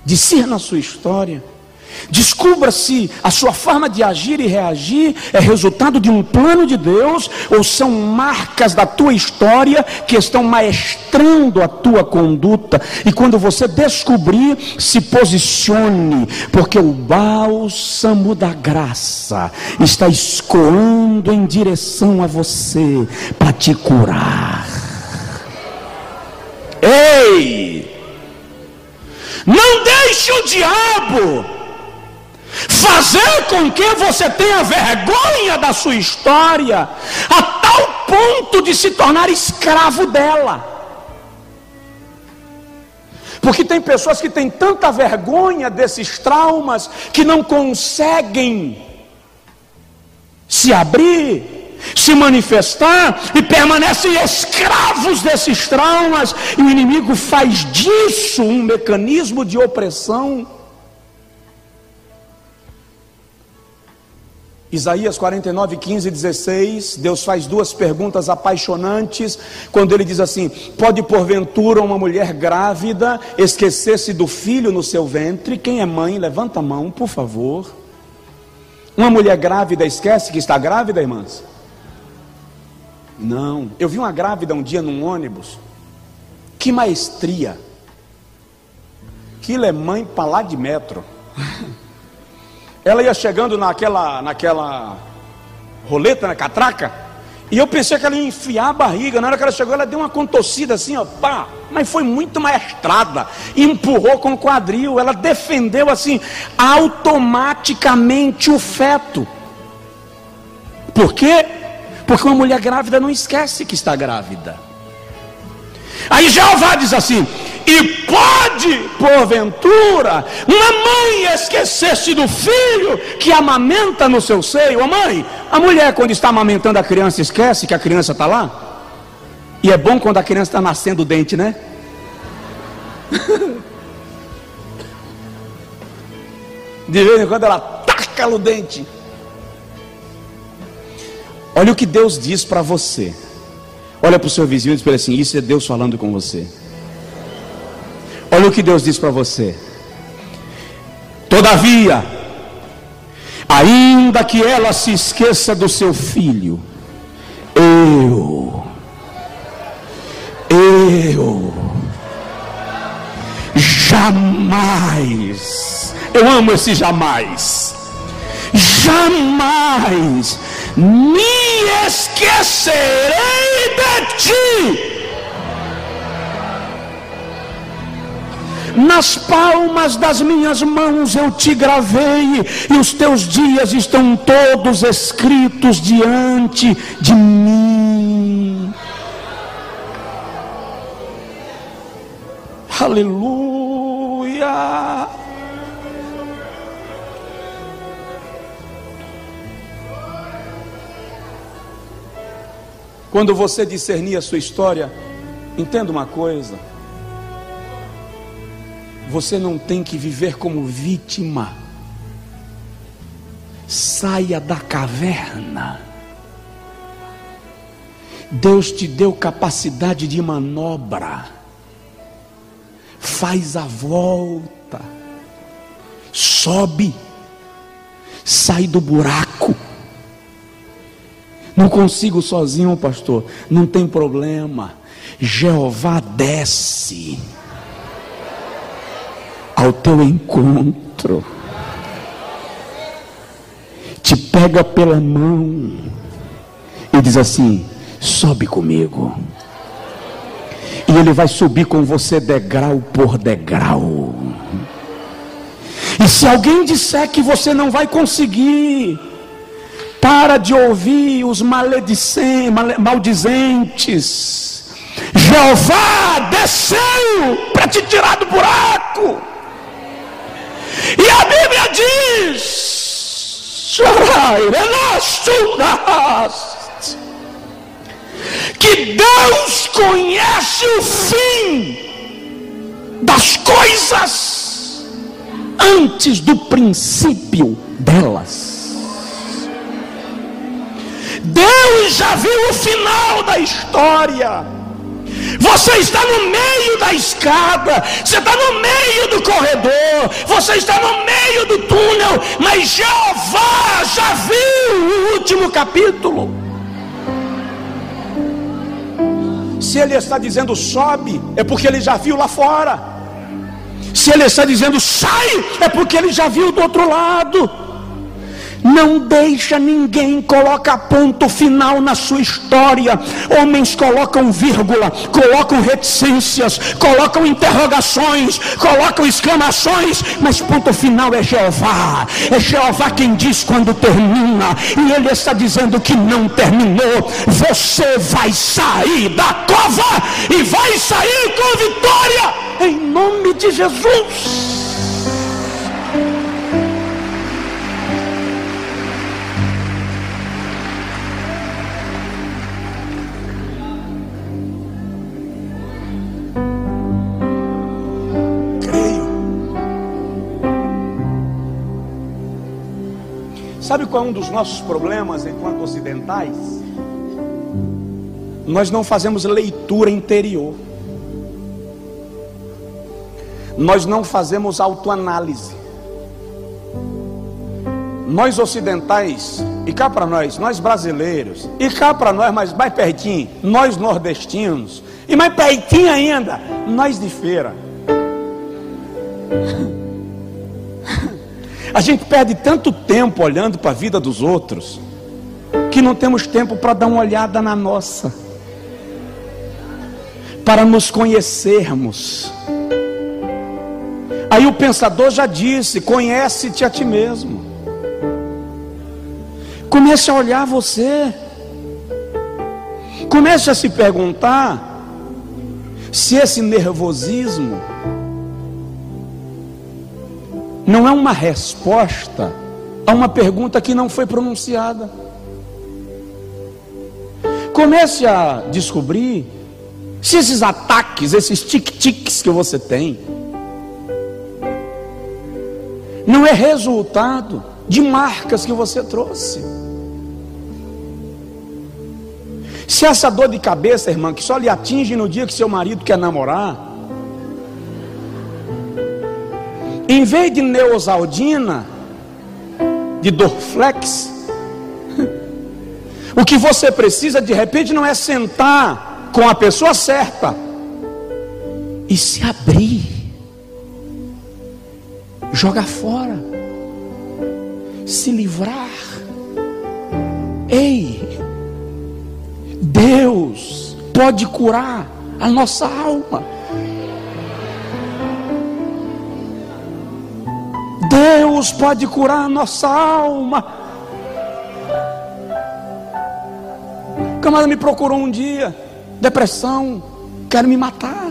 Speaker 1: Discerna a sua história. Descubra se a sua forma de agir e reagir é resultado de um plano de Deus ou são marcas da tua história que estão maestrando a tua conduta. E quando você descobrir, se posicione, porque o bálsamo da graça está escoando em direção a você para te curar. Ei! Não deixe o diabo fazer com que você tenha vergonha da sua história, a tal ponto de se tornar escravo dela. Porque tem pessoas que têm tanta vergonha desses traumas que não conseguem se abrir, se manifestar e permanecem escravos desses traumas, e o inimigo faz disso um mecanismo de opressão. Isaías 49, 15 e 16, Deus faz duas perguntas apaixonantes, quando ele diz assim: Pode porventura uma mulher grávida esquecer-se do filho no seu ventre? Quem é mãe, levanta a mão, por favor. Uma mulher grávida esquece que está grávida, irmãs? Não. Eu vi uma grávida um dia num ônibus. Que maestria. Aquilo é mãe para lá de metro. Ela ia chegando naquela, naquela roleta, na catraca, e eu pensei que ela ia enfiar a barriga. Na hora que ela chegou, ela deu uma contossida assim, ó, pá, mas foi muito maestrada. Empurrou com o quadril, ela defendeu assim, automaticamente o feto. Por quê? Porque uma mulher grávida não esquece que está grávida. Aí Jeová diz assim: e pode, porventura, uma mãe esquecer-se do filho que amamenta no seu seio. A mãe, a mulher, quando está amamentando a criança, esquece que a criança está lá? E é bom quando a criança está nascendo o dente, né? De vez em quando ela taca o dente. Olha o que Deus diz para você. Olha para o seu vizinho e diz para ele assim: Isso é Deus falando com você. Olha o que Deus diz para você. Todavia, ainda que ela se esqueça do seu filho, eu, eu, jamais, eu amo esse jamais, jamais me esquecerei de ti nas palmas das minhas mãos eu te gravei, e os teus dias estão todos escritos diante de mim. Aleluia. Quando você discernir a sua história, entenda uma coisa: você não tem que viver como vítima. Saia da caverna. Deus te deu capacidade de manobra. Faz a volta. Sobe. Sai do buraco. Não consigo sozinho, pastor. Não tem problema. Jeová desce ao teu encontro, te pega pela mão e diz assim: sobe comigo. E ele vai subir com você degrau por degrau. E se alguém disser que você não vai conseguir, para de ouvir os maldizentes. Jeová desceu para te tirar do buraco. E a Bíblia diz que Deus conhece o fim das coisas antes do princípio delas. Deus já viu o final da história. Você está no meio da escada, você está no meio do corredor, você está no meio do túnel, mas Jeová já viu o último capítulo. Se ele está dizendo sobe, é porque ele já viu lá fora. Se ele está dizendo sai, é porque ele já viu do outro lado. Não deixa ninguém colocar ponto final na sua história. Homens colocam vírgula, colocam reticências, colocam interrogações, colocam exclamações, mas ponto final é Jeová. É Jeová quem diz quando termina, e ele está dizendo que não terminou. Você vai sair da cova e vai sair com vitória em nome de Jesus. Sabe qual é um dos nossos problemas enquanto ocidentais? Nós não fazemos leitura interior. Nós não fazemos autoanálise. Nós ocidentais, e cá para nós, nós brasileiros, e cá para nós, mas mais pertinho, nós nordestinos, e mais pertinho ainda, nós de feira. A gente perde tanto tempo olhando para a vida dos outros, que não temos tempo para dar uma olhada na nossa, para nos conhecermos. Aí o pensador já disse: conhece-te a ti mesmo. Comece a olhar você. Comece a se perguntar se esse nervosismo não é uma resposta a uma pergunta que não foi pronunciada. Comece a descobrir se esses ataques, esses tic-tics que você tem, não é resultado de marcas que você trouxe. Se essa dor de cabeça, irmã, que só lhe atinge no dia que seu marido quer namorar, Em vez de Neosaldina, de Dorflex, o que você precisa de repente não é sentar com a pessoa certa e se abrir, jogar fora, se livrar. Ei, Deus pode curar a nossa alma. Deus pode curar a nossa alma. O camarada me procurou um dia, depressão, quero me matar.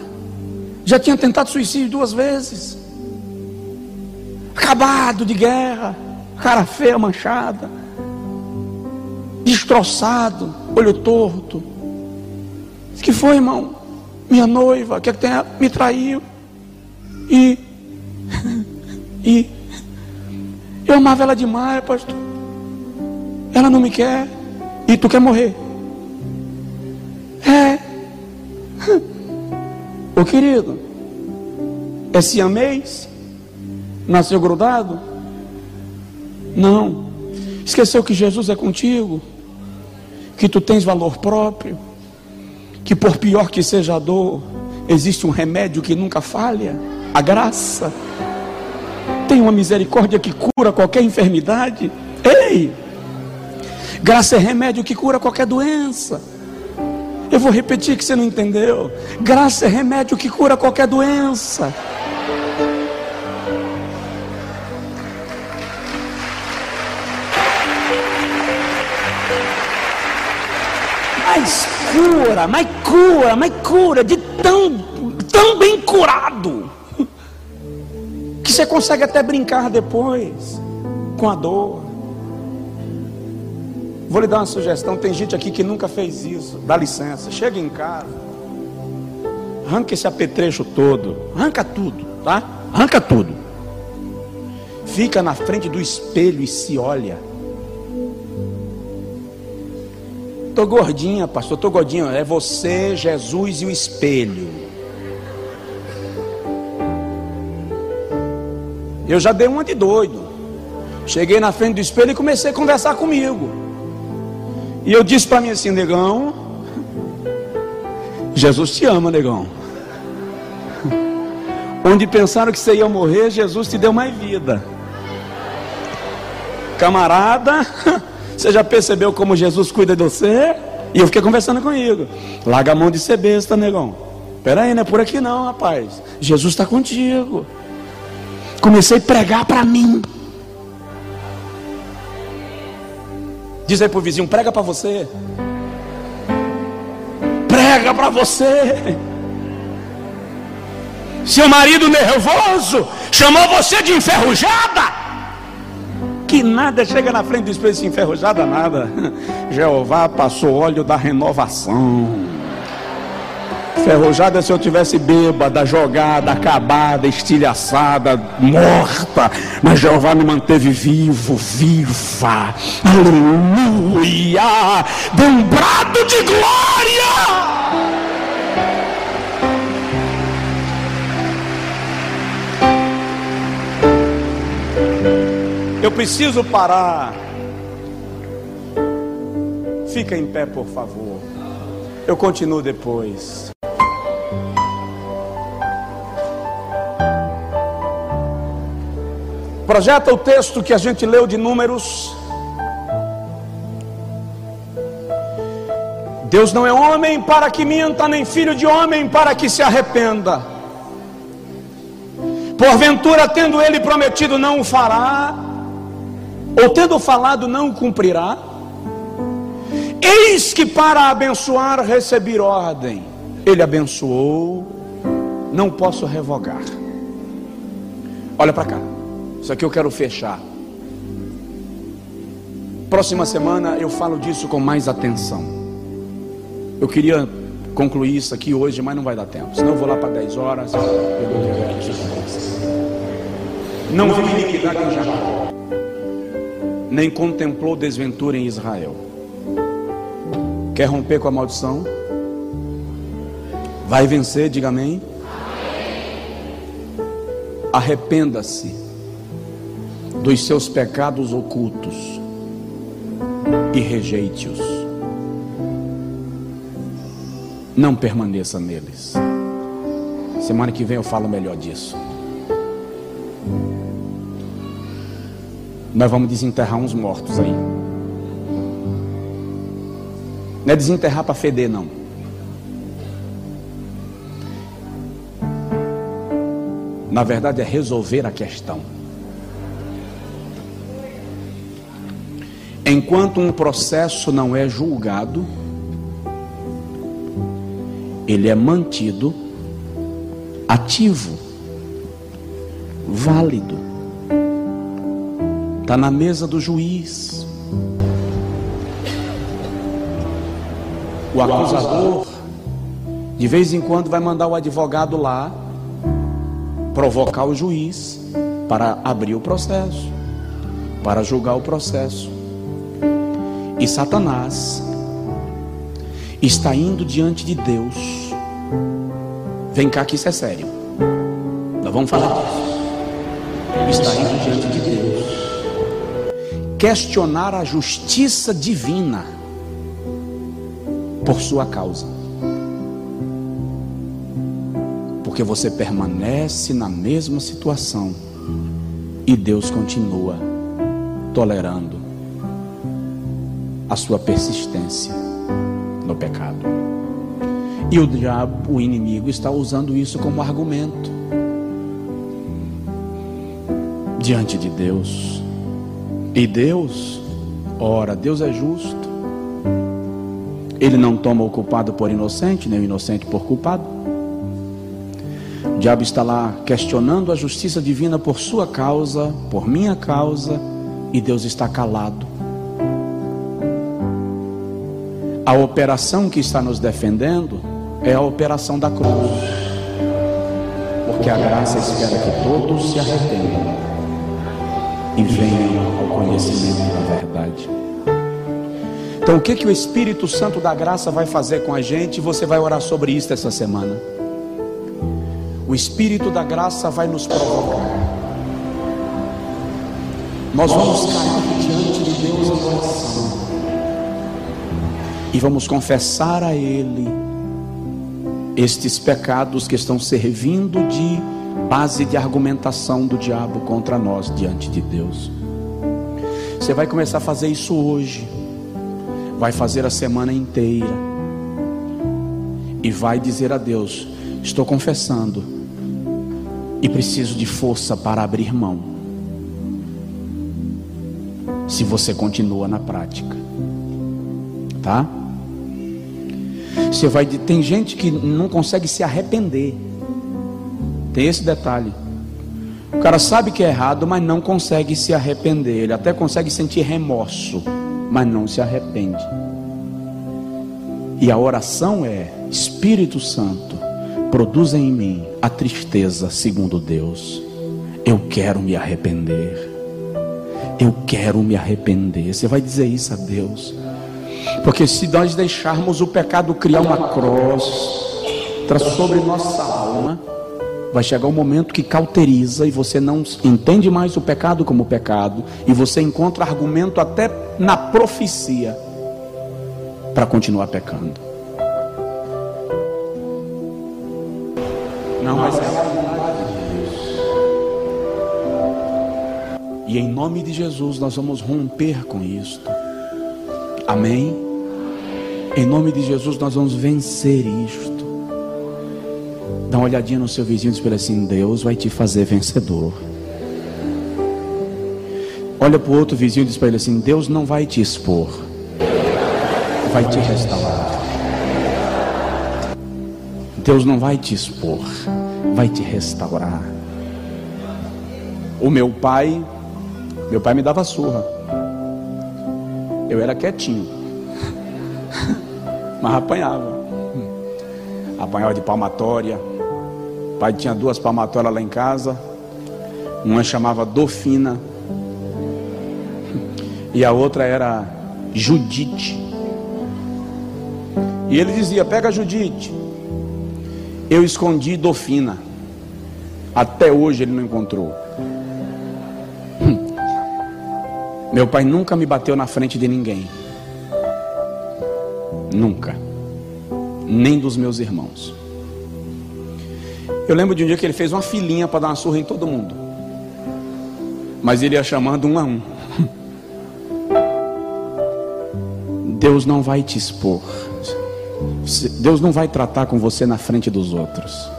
Speaker 1: Já tinha tentado suicídio duas vezes. Acabado de guerra, cara feia, manchada, destroçado, olho torto. O que foi, irmão? Minha noiva, que é que tem? Me traiu. E. e eu amava ela demais, pastor. Ela não me quer. E tu quer morrer? É. Ô querido, é siamês? Nasceu grudado? Não. Esqueceu que Jesus é contigo? Que tu tens valor próprio? Que por pior que seja a dor, existe um remédio que nunca falha? A graça tem uma misericórdia que cura qualquer enfermidade. Ei! Graça é remédio que cura qualquer doença. Eu vou repetir que você não entendeu. Graça é remédio que cura qualquer doença. Mas cura, mas cura, mas cura de tão, tão bem curado que você consegue até brincar depois com a dor. Vou lhe dar uma sugestão. Tem gente aqui que nunca fez isso. Dá licença. Chega em casa. Arranca esse apetrecho todo. Arranca tudo, tá? Arranca tudo. Fica na frente do espelho e se olha. Tô gordinha, pastor. Tô gordinha. É você, Jesus e o espelho. Eu já dei uma de doido. Cheguei na frente do espelho e comecei a conversar comigo. E eu disse para mim assim, negão, Jesus te ama, negão. Onde pensaram que você ia morrer, Jesus te deu mais vida. Camarada, você já percebeu como Jesus cuida de você? E eu fiquei conversando comigo. Larga a mão de ser besta, negão. Pera aí, não é por aqui não, rapaz. Jesus está contigo. Comecei a pregar para mim. Diz aí pro vizinho, prega para você. Prega para você. Seu marido nervoso chamou você de enferrujada. Que nada chega na frente do espelho enferrujada nada. Jeová passou óleo da renovação. Ferrujada se eu tivesse bêbada, jogada, acabada, estilhaçada, morta. Mas Jeová me manteve vivo, viva. Aleluia! Dê um brado de glória! Eu preciso parar. Fica em pé, por favor. Eu continuo depois. Projeta o texto que a gente leu de Números. Deus não é homem para que minta, nem filho de homem para que se arrependa. Porventura, tendo ele prometido, não o fará, ou tendo falado, não o cumprirá. Eis que para abençoar receber ordem, ele abençoou, não posso revogar. Olha para cá. Isso aqui eu quero fechar. Próxima semana eu falo disso com mais atenção. Eu queria concluir isso aqui hoje, mas não vai dar tempo. Senão eu vou lá para 10 horas. Não vi iniquidade em Jacó, nem contemplou desventura em Israel. Quer romper com a maldição? Vai vencer, diga amém. Arrependa-se dos seus pecados ocultos e rejeite-os. Não permaneça neles. Semana que vem eu falo melhor disso. Nós vamos desenterrar uns mortos aí. Não é desenterrar para feder, não. Na verdade, é resolver a questão. Enquanto um processo não é julgado, ele é mantido ativo, válido. Está na mesa do juiz. O acusador, de vez em quando, vai mandar o advogado lá provocar o juiz para abrir o processo, para julgar o processo. E Satanás está indo diante de Deus. Vem cá que isso é sério. Nós vamos falar disso. Está indo diante de Deus. Questionar a justiça divina por sua causa. Porque você permanece na mesma situação e Deus continua tolerando a sua persistência no pecado. E o diabo, o inimigo, está usando isso como argumento diante de Deus. E Deus, ora, Deus é justo. Ele não toma o culpado por inocente, nem o inocente por culpado. O diabo está lá questionando a justiça divina por sua causa, por minha causa, e Deus está calado A operação que está nos defendendo é a operação da cruz. Porque a graça espera que todos se arrependam e venham ao conhecimento da verdade. Então, o que, que o Espírito Santo da graça vai fazer com a gente? Você vai orar sobre isso essa semana. O Espírito da graça vai nos provocar. Nós vamos cair e vamos confessar a Ele estes pecados que estão servindo de base de argumentação do diabo contra nós diante de Deus. Você vai começar a fazer isso hoje, vai fazer a semana inteira e vai dizer a Deus: Estou confessando e preciso de força para abrir mão. Se você continua na prática, tá? Você vai tem gente que não consegue se arrepender. Tem esse detalhe. O cara sabe que é errado, mas não consegue se arrepender. Ele até consegue sentir remorso, mas não se arrepende. E a oração é: Espírito Santo, produza em mim a tristeza segundo Deus. Eu quero me arrepender. Eu quero me arrepender. Você vai dizer isso a Deus. Porque se nós deixarmos o pecado criar uma cruz sobre nossa alma, vai chegar um momento que cauteriza e você não entende mais o pecado como pecado e você encontra argumento até na profecia para continuar pecando. Não, mas é a vontade de Deus. E em nome de Jesus nós vamos romper com isto. Amém? Em nome de Jesus nós vamos vencer isto. Dá uma olhadinha no seu vizinho e diz assim: Deus vai te fazer vencedor. Olha para o outro vizinho e diz para ele assim: Deus não vai te expor, vai te restaurar. Deus não vai te expor, vai te restaurar. O meu pai, meu pai me dava surra. Eu era quietinho. Mas apanhava. Apanhava de palmatória. Pai tinha duas palmatórias lá em casa. Uma chamava Dofina. E a outra era Judite. E ele dizia: Pega Judite. Eu escondi Dofina. Até hoje ele não encontrou. Meu pai nunca me bateu na frente de ninguém. Nunca. Nem dos meus irmãos. Eu lembro de um dia que ele fez uma filinha para dar uma surra em todo mundo. Mas ele ia chamando um a um. Deus não vai te expor. Deus não vai tratar com você na frente dos outros.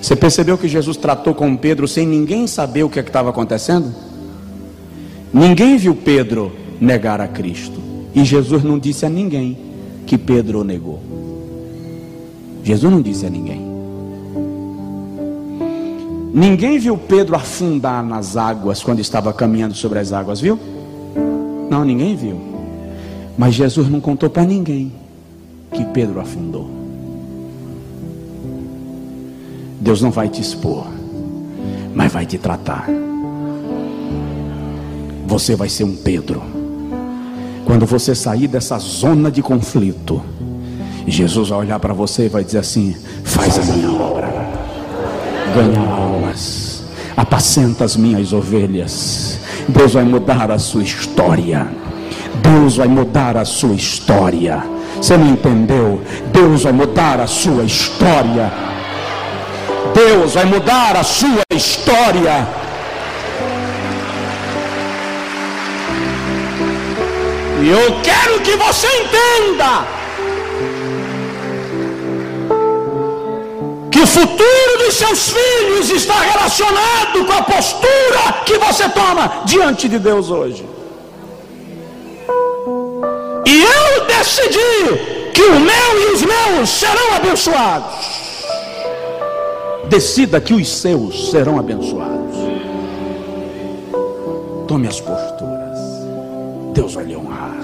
Speaker 1: Você percebeu que Jesus tratou com Pedro sem ninguém saber o que é estava acontecendo? Ninguém viu Pedro negar a Cristo. E Jesus não disse a ninguém que Pedro negou. Jesus não disse a ninguém. Ninguém viu Pedro afundar nas águas quando estava caminhando sobre as águas, viu? Não, ninguém viu. Mas Jesus não contou para ninguém que Pedro afundou. Deus não vai te expor, mas vai te tratar você vai ser um Pedro. Quando você sair dessa zona de conflito, Jesus vai olhar para você e vai dizer assim: faz a minha obra, ganha almas, apacenta as minhas ovelhas. Deus vai mudar a sua história. Deus vai mudar a sua história. Você não entendeu? Deus vai mudar a sua história. Deus vai mudar a sua história. E eu quero que você entenda que o futuro dos seus filhos está relacionado com a postura que você toma diante de Deus hoje. E eu decidi que o meu e os meus serão abençoados. Decida que os seus serão abençoados. Tome as posturas. Deus vai lhe honrar.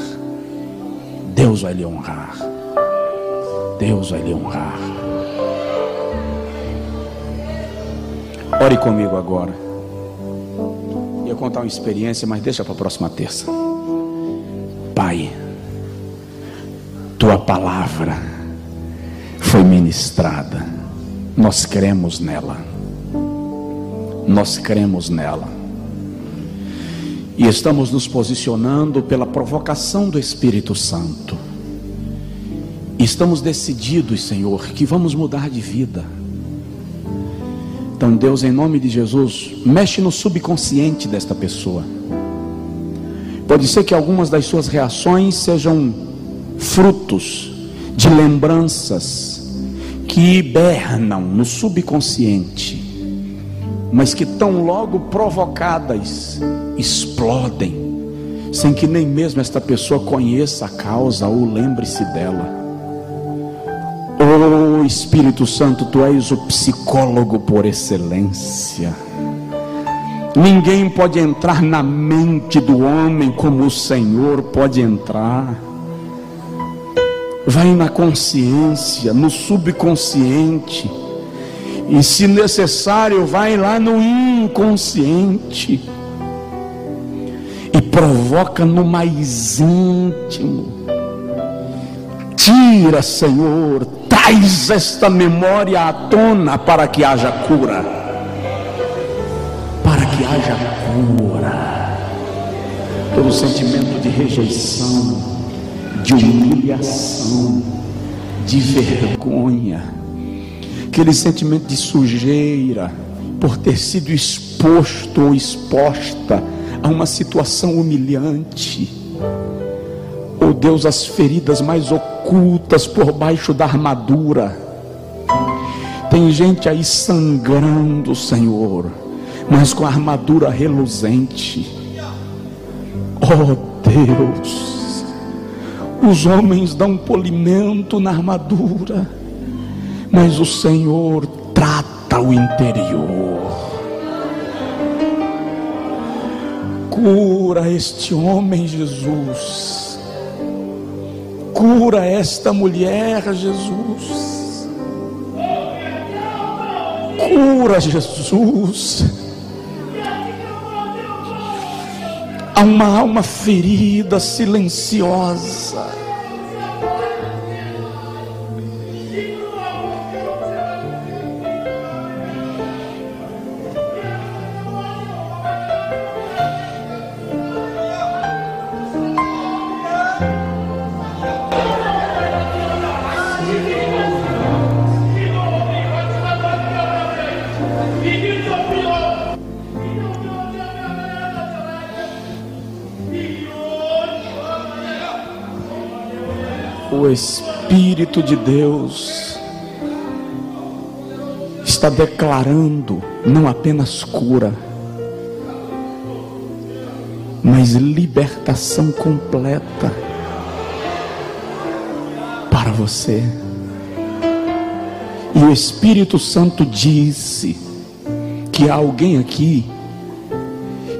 Speaker 1: Deus vai lhe honrar. Deus vai lhe honrar. Ore comigo agora. Ia contar uma experiência, mas deixa para a próxima terça. Pai, tua palavra foi ministrada. Nós cremos nela. Nós cremos nela. E estamos nos posicionando pela provocação do Espírito Santo. Estamos decididos, Senhor, que vamos mudar de vida. Então, Deus, em nome de Jesus, mexe no subconsciente desta pessoa. Pode ser que algumas das suas reações sejam frutos de lembranças que hibernam no subconsciente, mas que tão logo provocadas explodem, sem que nem mesmo esta pessoa conheça a causa ou lembre-se dela. Oh Espírito Santo, tu és o psicólogo por excelência. Ninguém pode entrar na mente do homem como o Senhor pode entrar. Vai na consciência, no subconsciente, e se necessário, vai lá no inconsciente e provoca no mais íntimo. Tira, Senhor, traz esta memória à tona para que haja cura. Para que haja cura. Todo sentimento de rejeição, de humilhação, de vergonha, aquele sentimento de sujeira por ter sido exposto ou exposta a uma situação humilhante. Oh Deus, as feridas mais ocultas por baixo da armadura. Tem gente aí sangrando, Senhor, mas com a armadura reluzente. Oh Deus, os homens dão polimento na armadura, mas o Senhor trata o interior. Cura este homem, Jesus. Cura esta mulher, Jesus. Cura, Jesus. Há uma alma ferida, silenciosa. O Espírito de Deus está declarando não apenas cura, mas libertação completa para você. E o Espírito Santo disse que há alguém aqui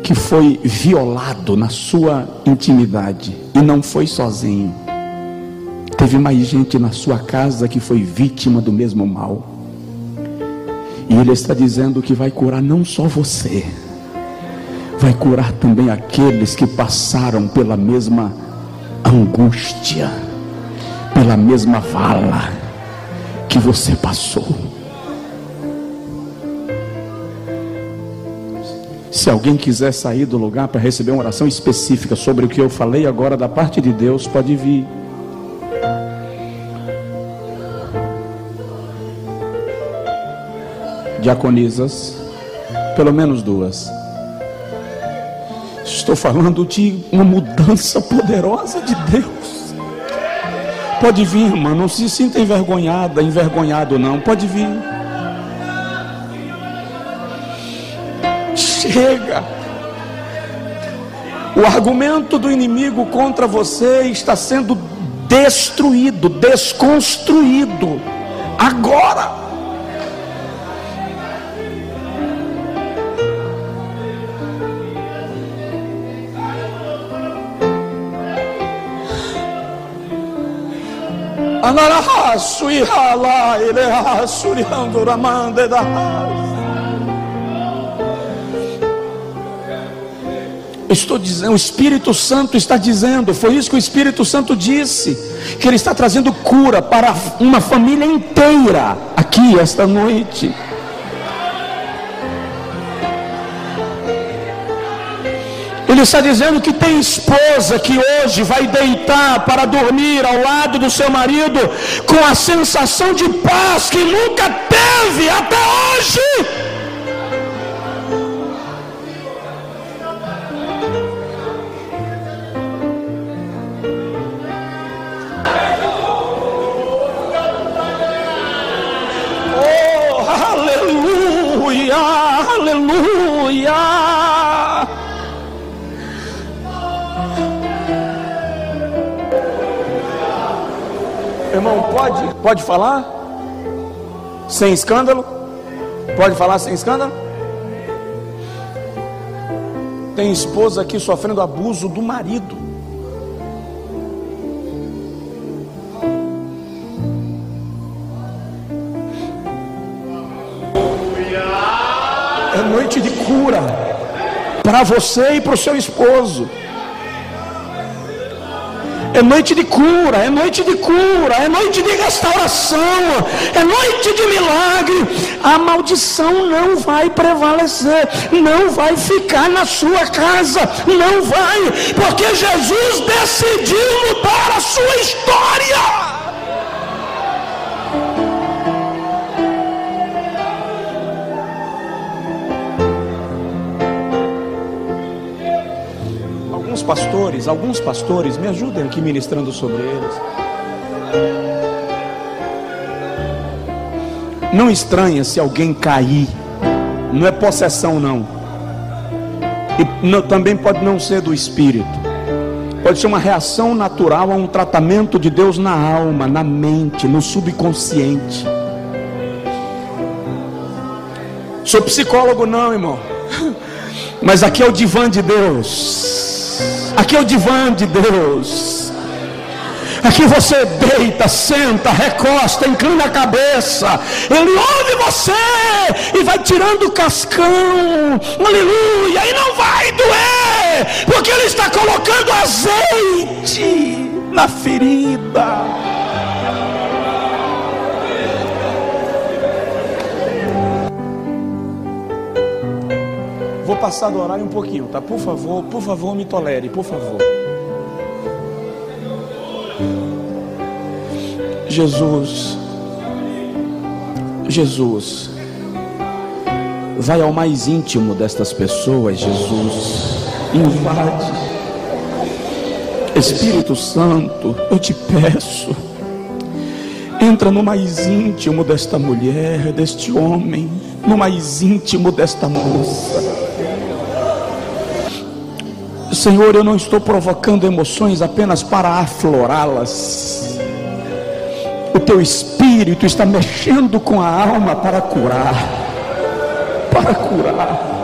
Speaker 1: que foi violado na sua intimidade e não foi sozinho Teve mais gente na sua casa que foi vítima do mesmo mal. E Ele está dizendo que vai curar não só você, vai curar também aqueles que passaram pela mesma angústia, pela mesma vala que você passou. Se alguém quiser sair do lugar para receber uma oração específica sobre o que eu falei agora da parte de Deus, pode vir. Diaconisas, pelo menos duas. Estou falando de uma mudança poderosa de Deus. Pode vir, irmã, não se sinta envergonhada, envergonhado não. Pode vir. Chega. O argumento do inimigo contra você está sendo destruído, desconstruído. Agora. Da Estou dizendo, o Espírito Santo está dizendo, foi isso que o Espírito Santo disse, que ele está trazendo cura para uma família inteira aqui esta noite. Ele está dizendo que tem esposa que hoje vai deitar para dormir ao lado do seu marido com a sensação de paz que nunca teve até hoje. Pode, pode falar? Sem escândalo? Pode falar sem escândalo? Tem esposa aqui sofrendo abuso do marido. É noite de cura para você e para o seu esposo. É noite de cura, é noite de cura, é noite de restauração, é noite de milagre. A maldição não vai prevalecer, não vai ficar na sua casa, não vai, porque Jesus decidiu mudar a sua história. Pastores, alguns pastores, me ajudem aqui ministrando sobre eles. Não estranha se alguém cair, não é possessão, não. E não, também pode não ser do espírito, pode ser uma reação natural a um tratamento de Deus na alma, na mente, no subconsciente. Sou psicólogo, não, irmão, mas aqui é o divã de Deus. Aqui é o divã de Deus. Aqui você deita, senta, recosta, inclina a cabeça. Ele ouve você e vai tirando o cascão. Aleluia! E não vai doer, porque ele está colocando azeite na ferida. Passar do horário um pouquinho, tá? Por favor, por favor, me tolere, por favor. Jesus, Jesus, vai ao mais íntimo destas pessoas, Jesus, invade. Espírito Santo, eu te peço, entra no mais íntimo desta mulher, deste homem, no mais íntimo desta moça. Senhor, eu não estou provocando emoções apenas para aflorá-las. O teu espírito está mexendo com a alma para curar. Para curar.